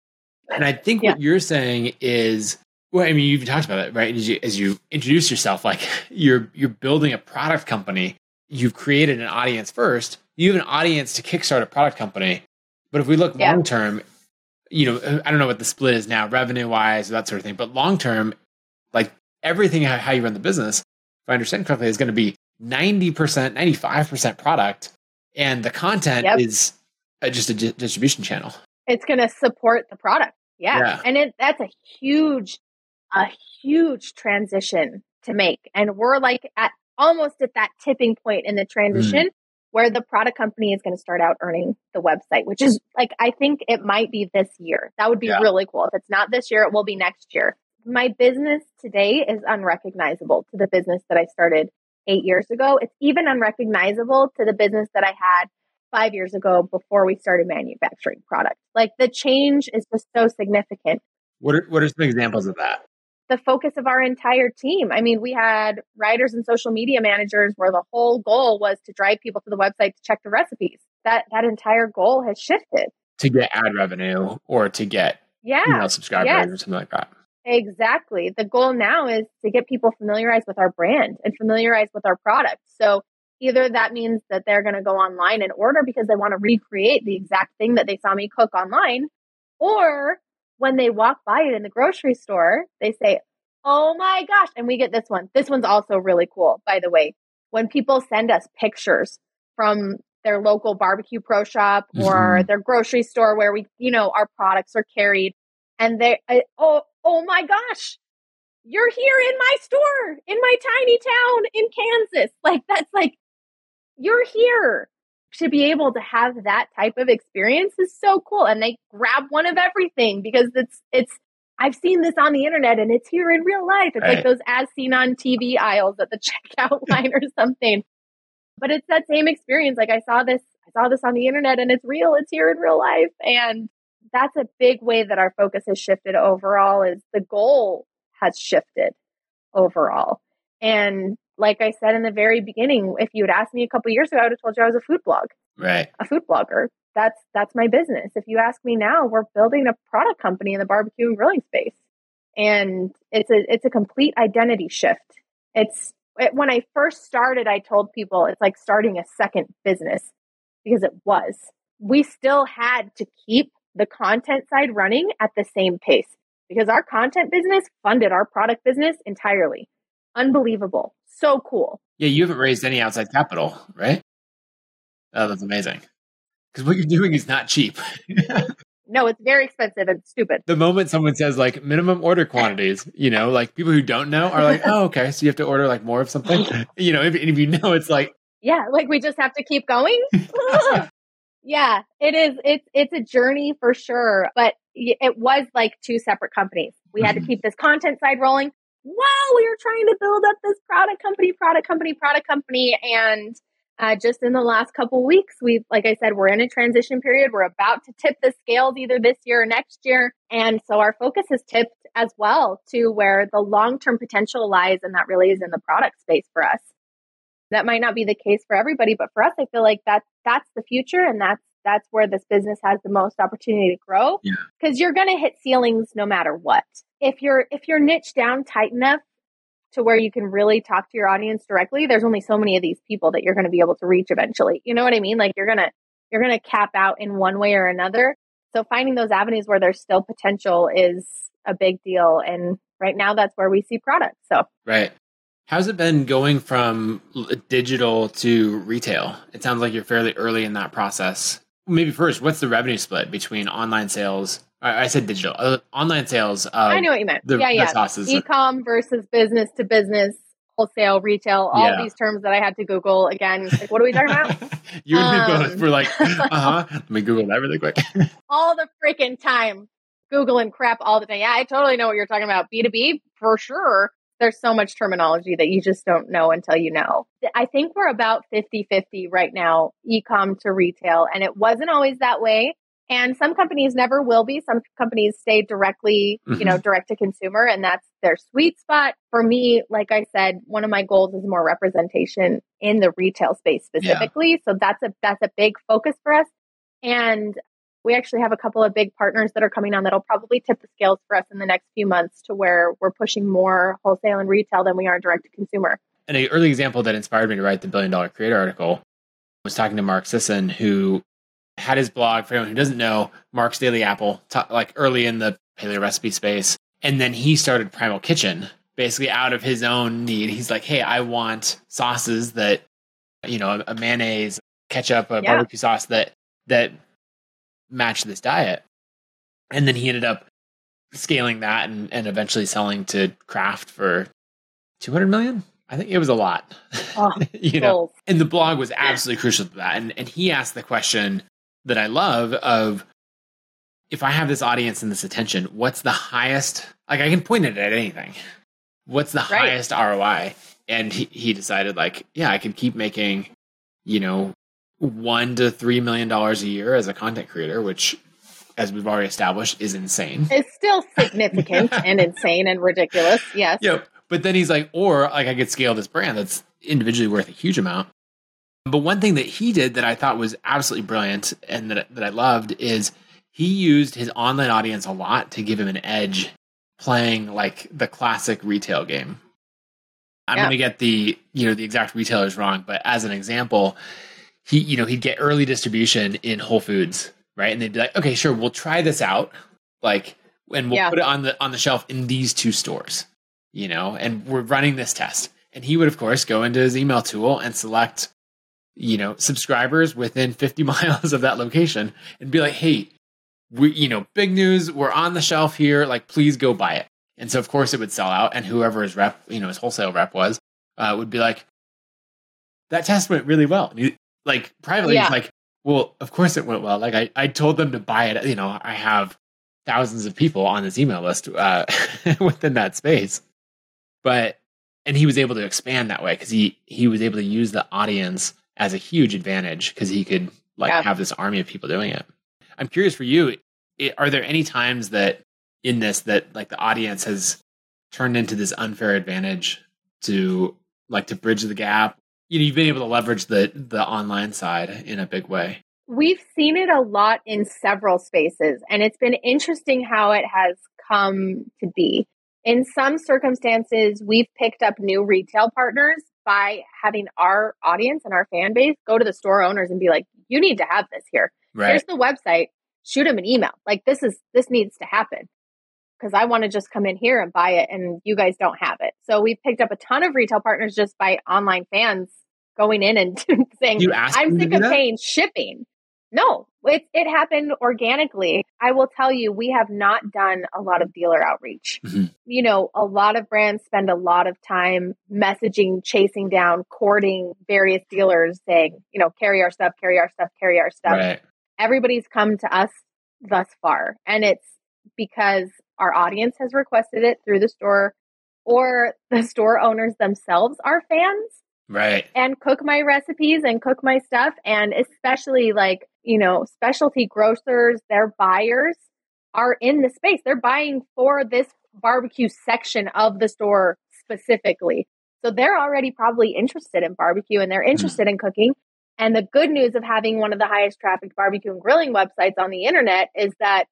And I think yeah. what you're saying is well, I mean, you've talked about it, right? As you, as you introduce yourself, like you're you're building a product company. You've created an audience first. You have an audience to kickstart a product company. But if we look yeah. long term, you know, uh, I don't know what the split is now, revenue wise, or that sort of thing. But long term, like everything how you run the business, if I understand correctly, is going to be ninety percent, ninety five percent product, and the content yep. is uh, just a distribution channel. It's going to support the product. Yeah. yeah. And it, that's a huge a huge transition to make. And we're like at almost at that tipping point in the transition mm. where the product company is going to start out earning the website, which is like, I think it might be this year. That would be yeah. really cool. If it's not this year, it will be next year. My business today is unrecognizable to the business that I started eight years ago. It's even unrecognizable to the business that I had five years ago before we started manufacturing products. Like the change is just so significant. What are, what are some examples of that? The focus of our entire team. I mean, we had writers and social media managers where the whole goal was to drive people to the website to check the recipes. That that entire goal has shifted to get ad revenue or to get yeah email subscribers yes. or something like that. Exactly. The goal now is to get people familiarized with our brand and familiarized with our product. So either that means that they're going to go online and order because they want to recreate the exact thing that they saw me cook online, or when they walk by it in the grocery store, they say, Oh my gosh. And we get this one. This one's also really cool, by the way. When people send us pictures from their local barbecue pro shop or mm-hmm. their grocery store where we, you know, our products are carried and they, oh, oh my gosh, you're here in my store in my tiny town in Kansas. Like that's like, you're here to be able to have that type of experience is so cool. And they grab one of everything because it's, it's, I've seen this on the internet and it's here in real life. It's right. like those as seen on TV aisles at the checkout line or something. But it's that same experience. Like I saw this, I saw this on the internet and it's real. It's here in real life. And that's a big way that our focus has shifted overall is the goal has shifted overall. And like I said in the very beginning, if you had asked me a couple years ago, I would have told you I was a food blog. Right. A food blogger. That's that's my business. If you ask me now, we're building a product company in the barbecue and grilling space. And it's a it's a complete identity shift. It's it, when I first started, I told people it's like starting a second business because it was. We still had to keep the content side running at the same pace because our content business funded our product business entirely. Unbelievable so cool. Yeah, you haven't raised any outside capital, right? Oh, that's amazing. Because what you're doing is not cheap. no, it's very expensive and stupid. The moment someone says like minimum order quantities, you know, like people who don't know are like, oh, okay, so you have to order like more of something. you know, if, if you know, it's like, yeah, like we just have to keep going. yeah, it is. It's it's a journey for sure, but it was like two separate companies. We had to mm-hmm. keep this content side rolling wow, we were trying to build up this product company, product company, product company. And uh, just in the last couple weeks, we've, like I said, we're in a transition period. We're about to tip the scales either this year or next year. And so our focus has tipped as well to where the long term potential lies. And that really is in the product space for us. That might not be the case for everybody, but for us, I feel like that's, that's the future. And that's, that's where this business has the most opportunity to grow because yeah. you're going to hit ceilings no matter what. If you're, if you're niche down tight enough, to where you can really talk to your audience directly, there's only so many of these people that you're going to be able to reach eventually. You know what I mean? Like you're going to you're going to cap out in one way or another. So finding those avenues where there's still potential is a big deal and right now that's where we see products. So Right. How's it been going from digital to retail? It sounds like you're fairly early in that process. Maybe first, what's the revenue split between online sales I said digital. Uh, online sales. I know what you meant. The, yeah, yeah. Sauces. E-com versus business to business, wholesale, retail. All yeah. these terms that I had to Google again. Like, what are we talking about? you and um, me both were like, uh huh. Let me Google that really quick. all the freaking time, googling crap all the time. Yeah, I totally know what you're talking about. B two B for sure. There's so much terminology that you just don't know until you know. I think we're about 50 50 right now, e-com to retail. And it wasn't always that way. And some companies never will be. Some companies stay directly, mm-hmm. you know, mm-hmm. direct to consumer, and that's their sweet spot. For me, like I said, one of my goals is more representation in the retail space specifically. Yeah. So that's a that's a big focus for us. And we actually have a couple of big partners that are coming on that'll probably tip the scales for us in the next few months to where we're pushing more wholesale and retail than we are direct to consumer. And an early example that inspired me to write the billion dollar creator article was talking to Mark Sisson, who had his blog for anyone who doesn't know mark's daily apple t- like early in the paleo recipe space and then he started primal kitchen basically out of his own need he's like hey i want sauces that you know a, a mayonnaise ketchup a yeah. barbecue sauce that that match this diet and then he ended up scaling that and, and eventually selling to kraft for 200 million I think it was a lot. Oh, you know, and the blog was absolutely crucial to that. And and he asked the question, that I love of if I have this audience and this attention, what's the highest? Like I can point it at anything. What's the right. highest ROI? And he, he decided like, yeah, I can keep making, you know, one to three million dollars a year as a content creator, which as we've already established is insane. It's still significant and insane and ridiculous. Yes. Yep. But then he's like, or like I could scale this brand that's individually worth a huge amount but one thing that he did that I thought was absolutely brilliant and that, that I loved is he used his online audience a lot to give him an edge playing like the classic retail game. I'm yeah. going to get the, you know, the exact retailers wrong, but as an example, he, you know, he'd get early distribution in Whole Foods, right? And they'd be like, okay, sure, we'll try this out. Like, and we'll yeah. put it on the on the shelf in these two stores, you know, and we're running this test. And he would, of course, go into his email tool and select you know, subscribers within 50 miles of that location and be like, hey, we, you know, big news, we're on the shelf here, like, please go buy it. And so, of course, it would sell out. And whoever his rep, you know, his wholesale rep was, uh, would be like, that test went really well. Like, privately, yeah. he's like, well, of course it went well. Like, I, I told them to buy it. You know, I have thousands of people on this email list uh, within that space. But, and he was able to expand that way because he, he was able to use the audience as a huge advantage because he could like yeah. have this army of people doing it. I'm curious for you, it, are there any times that in this that like the audience has turned into this unfair advantage to like to bridge the gap? You know, you've been able to leverage the the online side in a big way. We've seen it a lot in several spaces, and it's been interesting how it has come to be. In some circumstances, we've picked up new retail partners by having our audience and our fan base go to the store owners and be like, you need to have this here. Right. Here's the website. Shoot them an email. Like this is this needs to happen because I want to just come in here and buy it and you guys don't have it. So we picked up a ton of retail partners just by online fans going in and saying, I'm sick of paying shipping. No, it, it happened organically. I will tell you, we have not done a lot of dealer outreach. Mm-hmm. You know, a lot of brands spend a lot of time messaging, chasing down, courting various dealers saying, you know, carry our stuff, carry our stuff, carry our stuff. Right. Everybody's come to us thus far. And it's because our audience has requested it through the store or the store owners themselves are fans Right. And cook my recipes and cook my stuff. And especially like, you know, specialty grocers, their buyers are in the space. They're buying for this barbecue section of the store specifically. So they're already probably interested in barbecue and they're hmm. interested mm. in cooking. And the good news of having one of the highest trafficked barbecue and grilling websites on the internet is that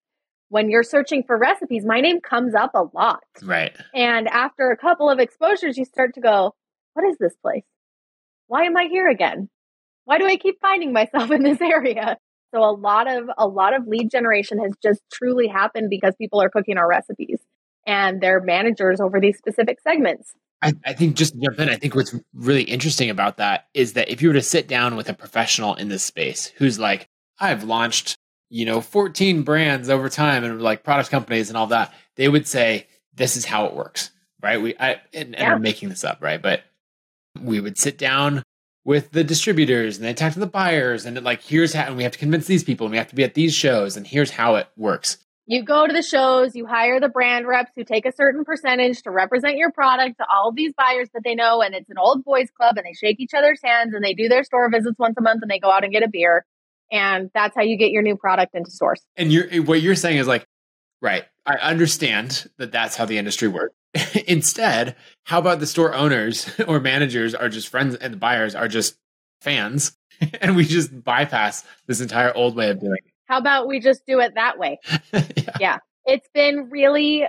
when you're searching for recipes, my name comes up a lot. Right. And after a couple of exposures, you start to go, what is this place? Why am I here again? Why do I keep finding myself in this area? So a lot of a lot of lead generation has just truly happened because people are cooking our recipes and they're managers over these specific segments. I, I, think just to jump in, I think what's really interesting about that is that if you were to sit down with a professional in this space who's like, I've launched, you know, 14 brands over time and like product companies and all that, they would say, this is how it works, right? We, I, and, and yeah. I'm making this up, right? But we would sit down with the distributors and they talk to the buyers and like, here's how, and we have to convince these people and we have to be at these shows and here's how it works you go to the shows, you hire the brand reps who take a certain percentage to represent your product to all these buyers that they know. And it's an old boys club and they shake each other's hands and they do their store visits once a month and they go out and get a beer. And that's how you get your new product into stores. And you're, eh, what you're saying is like, right, I understand that that's how the industry works. Instead, how about the store owners or managers are just friends and the buyers are just fans and we just bypass this entire old way of doing it? How about we just do it that way? yeah. yeah. It's been really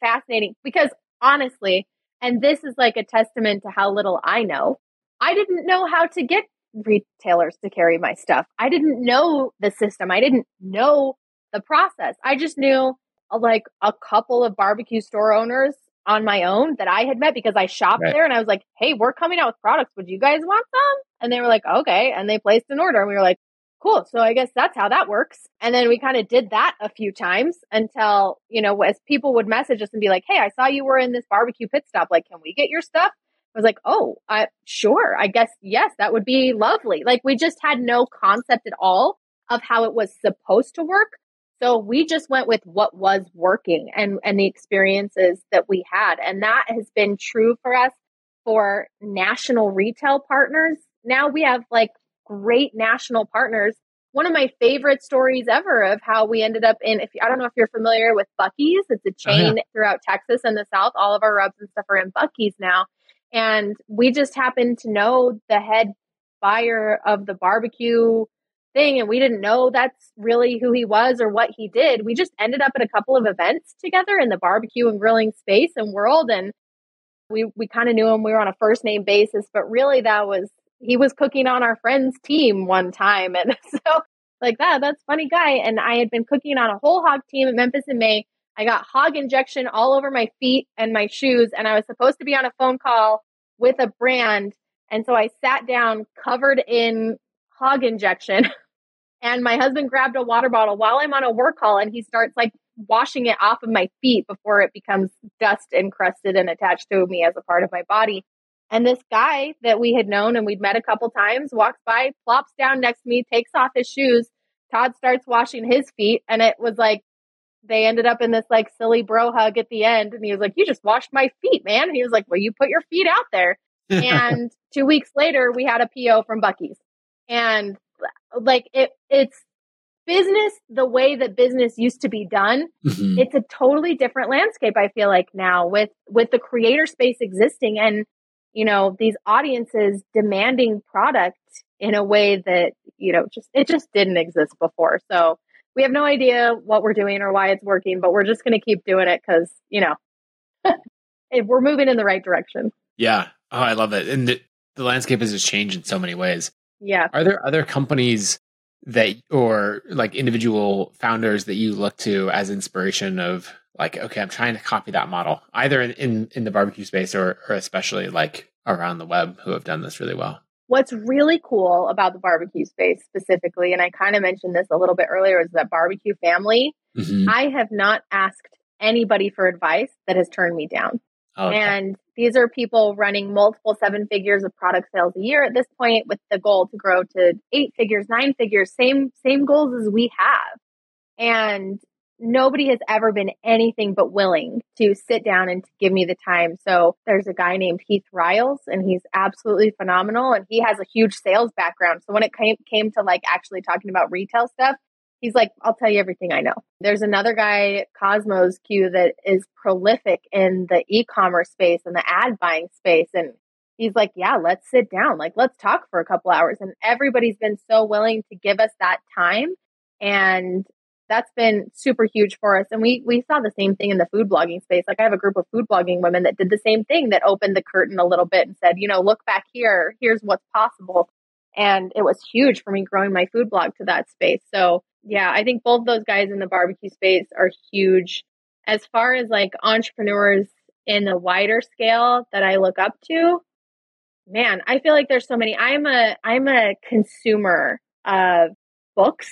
fascinating because honestly, and this is like a testament to how little I know, I didn't know how to get retailers to carry my stuff. I didn't know the system. I didn't know the process. I just knew uh, like a couple of barbecue store owners on my own that I had met because I shopped right. there and I was like, hey, we're coming out with products. Would you guys want some? And they were like, okay. And they placed an order and we were like, cool. So I guess that's how that works. And then we kind of did that a few times until, you know, as people would message us and be like, Hey, I saw you were in this barbecue pit stop. Like, can we get your stuff? I was like, Oh, I sure. I guess yes, that would be lovely. Like we just had no concept at all of how it was supposed to work. So we just went with what was working and, and the experiences that we had. And that has been true for us for national retail partners. Now we have like great national partners. One of my favorite stories ever of how we ended up in, if I don't know if you're familiar with Buc-ee's, it's a chain oh, yeah. throughout Texas and the South. All of our rubs and stuff are in Buc-ee's now. And we just happened to know the head buyer of the barbecue thing and we didn't know that's really who he was or what he did. We just ended up at a couple of events together in the barbecue and grilling space and world and we we kind of knew him. We were on a first name basis, but really that was he was cooking on our friend's team one time. And so, like that, that's funny guy. And I had been cooking on a whole hog team at Memphis in May. I got hog injection all over my feet and my shoes. And I was supposed to be on a phone call with a brand. And so I sat down covered in hog injection. And my husband grabbed a water bottle while I'm on a work call and he starts like washing it off of my feet before it becomes dust encrusted and attached to me as a part of my body. And this guy that we had known and we'd met a couple times walks by, plops down next to me, takes off his shoes. Todd starts washing his feet. And it was like, they ended up in this like silly bro hug at the end. And he was like, You just washed my feet, man. And he was like, Well, you put your feet out there. and two weeks later, we had a PO from Buc-ee's. And like it, it's business the way that business used to be done mm-hmm. it's a totally different landscape i feel like now with with the creator space existing and you know, these audiences demanding product in a way that, you know, just it just didn't exist before. So we have no idea what we're doing or why it's working, but we're just going to keep doing it because, you know, we're moving in the right direction. Yeah. Oh, I love it. And the, the landscape has just changed in so many ways. Yeah. Are there other companies that, or like individual founders that you look to as inspiration of like okay i'm trying to copy that model either in in, in the barbecue space or or especially like around the web who have done this really well what's really cool about the barbecue space specifically and i kind of mentioned this a little bit earlier is that barbecue family mm-hmm. i have not asked anybody for advice that has turned me down okay. and these are people running multiple seven figures of product sales a year at this point with the goal to grow to eight figures nine figures same same goals as we have and nobody has ever been anything but willing to sit down and to give me the time. So there's a guy named Heath Riles and he's absolutely phenomenal and he has a huge sales background. So when it came came to like actually talking about retail stuff, he's like, I'll tell you everything I know. There's another guy, Kosmos Q, that is prolific in the e-commerce space and the ad buying space. And he's like, Yeah, let's sit down. Like, let's talk for a couple hours. And everybody's been so willing to give us that time. And that's been super huge for us. And we we saw the same thing in the food blogging space. Like I have a group of food blogging women that did the same thing that opened the curtain a little bit and said, you know, look back here, here's what's possible. And it was huge for me growing my food blog to that space. So yeah, I think both those guys in the barbecue space are huge. As far as like entrepreneurs in the wider scale that I look up to, man, I feel like there's so many. I'm a I'm a consumer of books.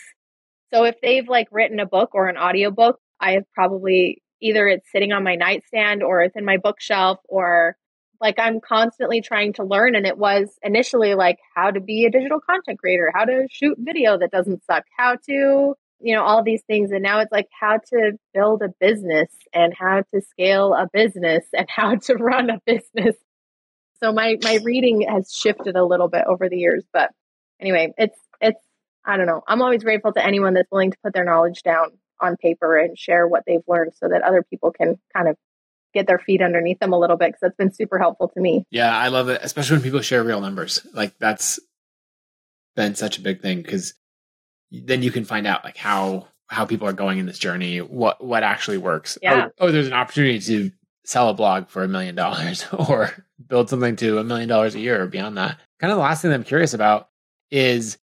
So if they've like written a book or an audiobook, I have probably either it's sitting on my nightstand or it's in my bookshelf or like I'm constantly trying to learn and it was initially like how to be a digital content creator, how to shoot video that doesn't suck, how to you know all these things and now it's like how to build a business and how to scale a business and how to run a business. So my my reading has shifted a little bit over the years, but anyway, it's it's I don't know. I'm always grateful to anyone that's willing to put their knowledge down on paper and share what they've learned so that other people can kind of get their feet underneath them a little bit because that's been super helpful to me. Yeah, I love it, especially when people share real numbers. Like that's been such a big thing because then you can find out like how how people are going in this journey, what what actually works. Oh, yeah. Oh, oh there's an opportunity to sell a blog for a million dollars or build something to a million dollars a year or beyond that. Kind of the last thing I'm curious about is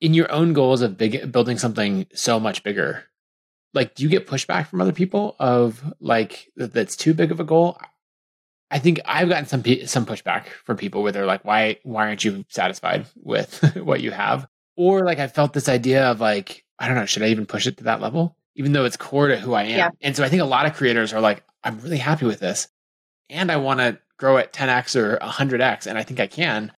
in your own goals of big, building something so much bigger. Like, do you get pushback from other people of like that's too big of a goal? I think I've gotten some some pushback from people where they're like, "Why why aren't you satisfied with what you have?" Or like I felt this idea of like, I don't know, should I even push it to that level, even though it's core to who I am? Yeah. And so I think a lot of creators are like, I'm really happy with this, and I want to grow at 10x or 100x, and I think I can.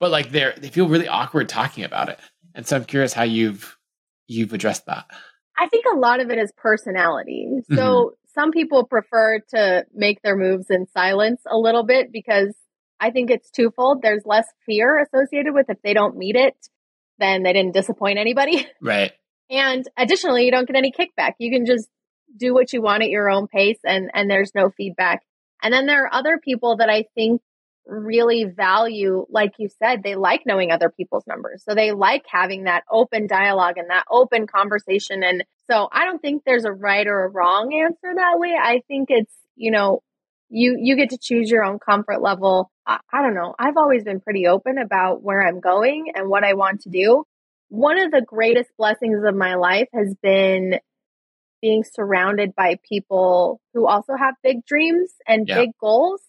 But like they're they feel really awkward talking about it, and so I'm curious how you've you've addressed that. I think a lot of it is personality. So mm-hmm. some people prefer to make their moves in silence a little bit because I think it's twofold. There's less fear associated with if they don't meet it, then they didn't disappoint anybody. Right. And additionally, you don't get any kickback. You can just do what you want at your own pace and and there's no feedback. And then there are other people that I think really value like you said they like knowing other people's numbers. So they like having that open dialogue and that open conversation and so I don't think there's a right or a wrong answer that way. I think it's, you know, you you get to choose your own comfort level. I, I don't know. I've always been pretty open about where I'm going and what I want to do. One of the greatest blessings of my life has been being surrounded by people who also have big dreams and yeah. big goals.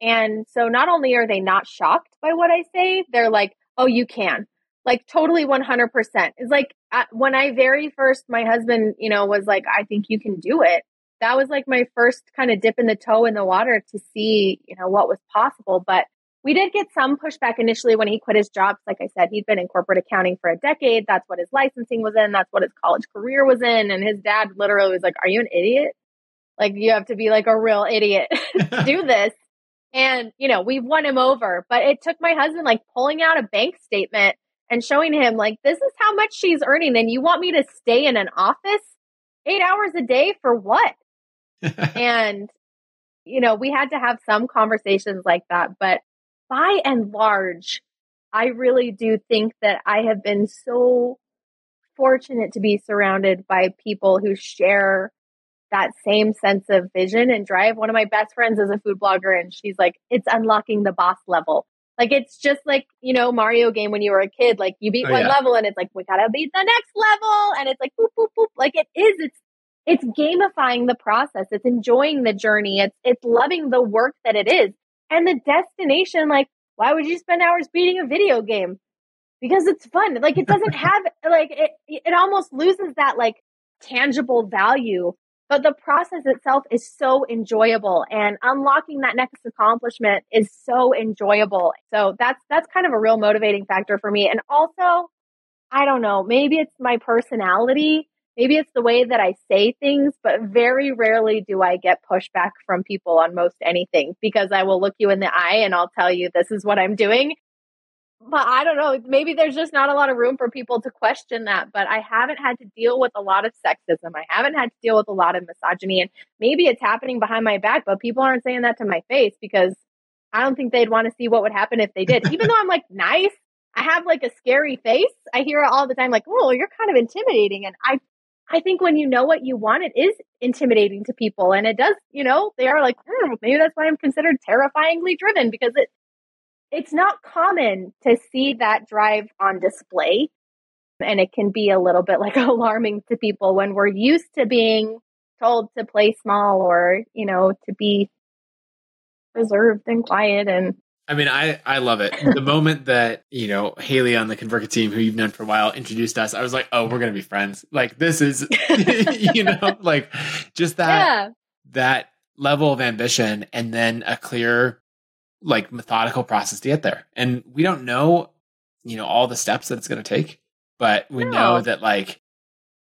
And so not only are they not shocked by what I say, they're like, oh, you can. Like totally 100%. It's like uh, when I very first, my husband, you know, was like, I think you can do it. That was like my first kind of dip in the toe in the water to see, you know, what was possible. But we did get some pushback initially when he quit his job. Like I said, he'd been in corporate accounting for a decade. That's what his licensing was in. That's what his college career was in. And his dad literally was like, Are you an idiot? Like, you have to be like a real idiot to do this. And, you know, we've won him over. But it took my husband like pulling out a bank statement and showing him, like, this is how much she's earning. And you want me to stay in an office eight hours a day for what? and, you know, we had to have some conversations like that. But by and large, I really do think that I have been so fortunate to be surrounded by people who share that same sense of vision and drive. One of my best friends is a food blogger, and she's like, it's unlocking the boss level. Like, it's just like, you know, Mario game when you were a kid. Like, you beat oh, one yeah. level, and it's like, we gotta beat the next level. And it's like, boop, boop, boop. Like, it is. It's, it's gamifying the process. It's enjoying the journey. It's, it's loving the work that it is. And the destination, like, why would you spend hours beating a video game? Because it's fun. Like it doesn't have like it it almost loses that like tangible value. But the process itself is so enjoyable and unlocking that next accomplishment is so enjoyable. So that's that's kind of a real motivating factor for me. And also, I don't know, maybe it's my personality maybe it's the way that I say things, but very rarely do I get pushback from people on most anything because I will look you in the eye and I'll tell you this is what I'm doing. But I don't know, maybe there's just not a lot of room for people to question that. But I haven't had to deal with a lot of sexism. I haven't had to deal with a lot of misogyny. And maybe it's happening behind my back, but people aren't saying that to my face because I don't think they'd want to see what would happen if they did. Even though I'm like nice, I have like a scary face. I hear it all the time, like, oh, you're kind of intimidating. And I I think when you know what you want, it is intimidating to people. And it does, you know, they are like, hmm, maybe that's why I'm considered terrifyingly driven because it it's not common to see that drive on display. And it can be a little bit like alarming to people when we're used to being told to play small or, you know, to be reserved and quiet and I mean, I, I love it. The moment that, you know, Haley on the ConvertKit team, who you've known for a while, introduced us, I was like, oh, we're going to be friends. Like, this is, you know, like just that, yeah. that level of ambition and then a clear, like, methodical process to get there. And we don't know, you know, all the steps that it's going to take, but we no. know that, like,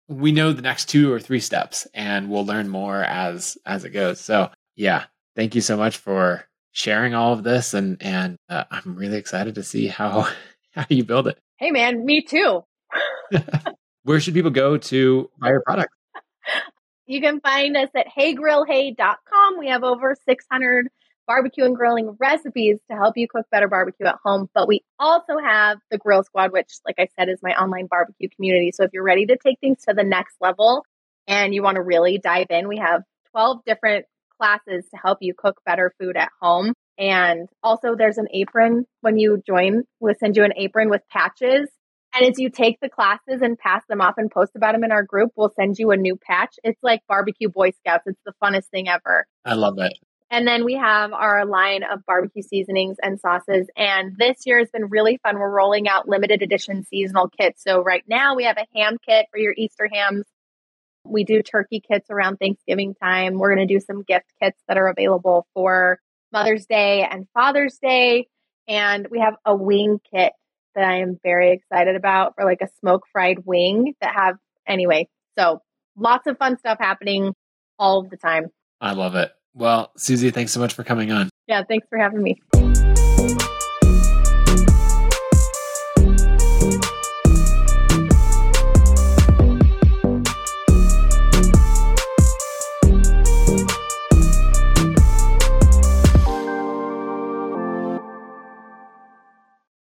we know the next two or three steps and we'll learn more as, as it goes. So, yeah, thank you so much for sharing all of this, and and uh, I'm really excited to see how how you build it. Hey, man, me too. Where should people go to buy your product? You can find us at heygrillhey.com. We have over 600 barbecue and grilling recipes to help you cook better barbecue at home. But we also have the Grill Squad, which, like I said, is my online barbecue community. So if you're ready to take things to the next level and you want to really dive in, we have 12 different classes to help you cook better food at home. And also, there's an apron when you join, we'll send you an apron with patches. And as you take the classes and pass them off and post about them in our group, we'll send you a new patch. It's like barbecue Boy Scouts. It's the funnest thing ever. I love it. And then we have our line of barbecue seasonings and sauces. And this year has been really fun. We're rolling out limited edition seasonal kits. So right now we have a ham kit for your Easter hams. We do turkey kits around Thanksgiving time. We're going to do some gift kits that are available for Mother's Day and Father's Day. And we have a wing kit that I am very excited about for like a smoke fried wing that have, anyway. So lots of fun stuff happening all the time. I love it. Well, Susie, thanks so much for coming on. Yeah, thanks for having me.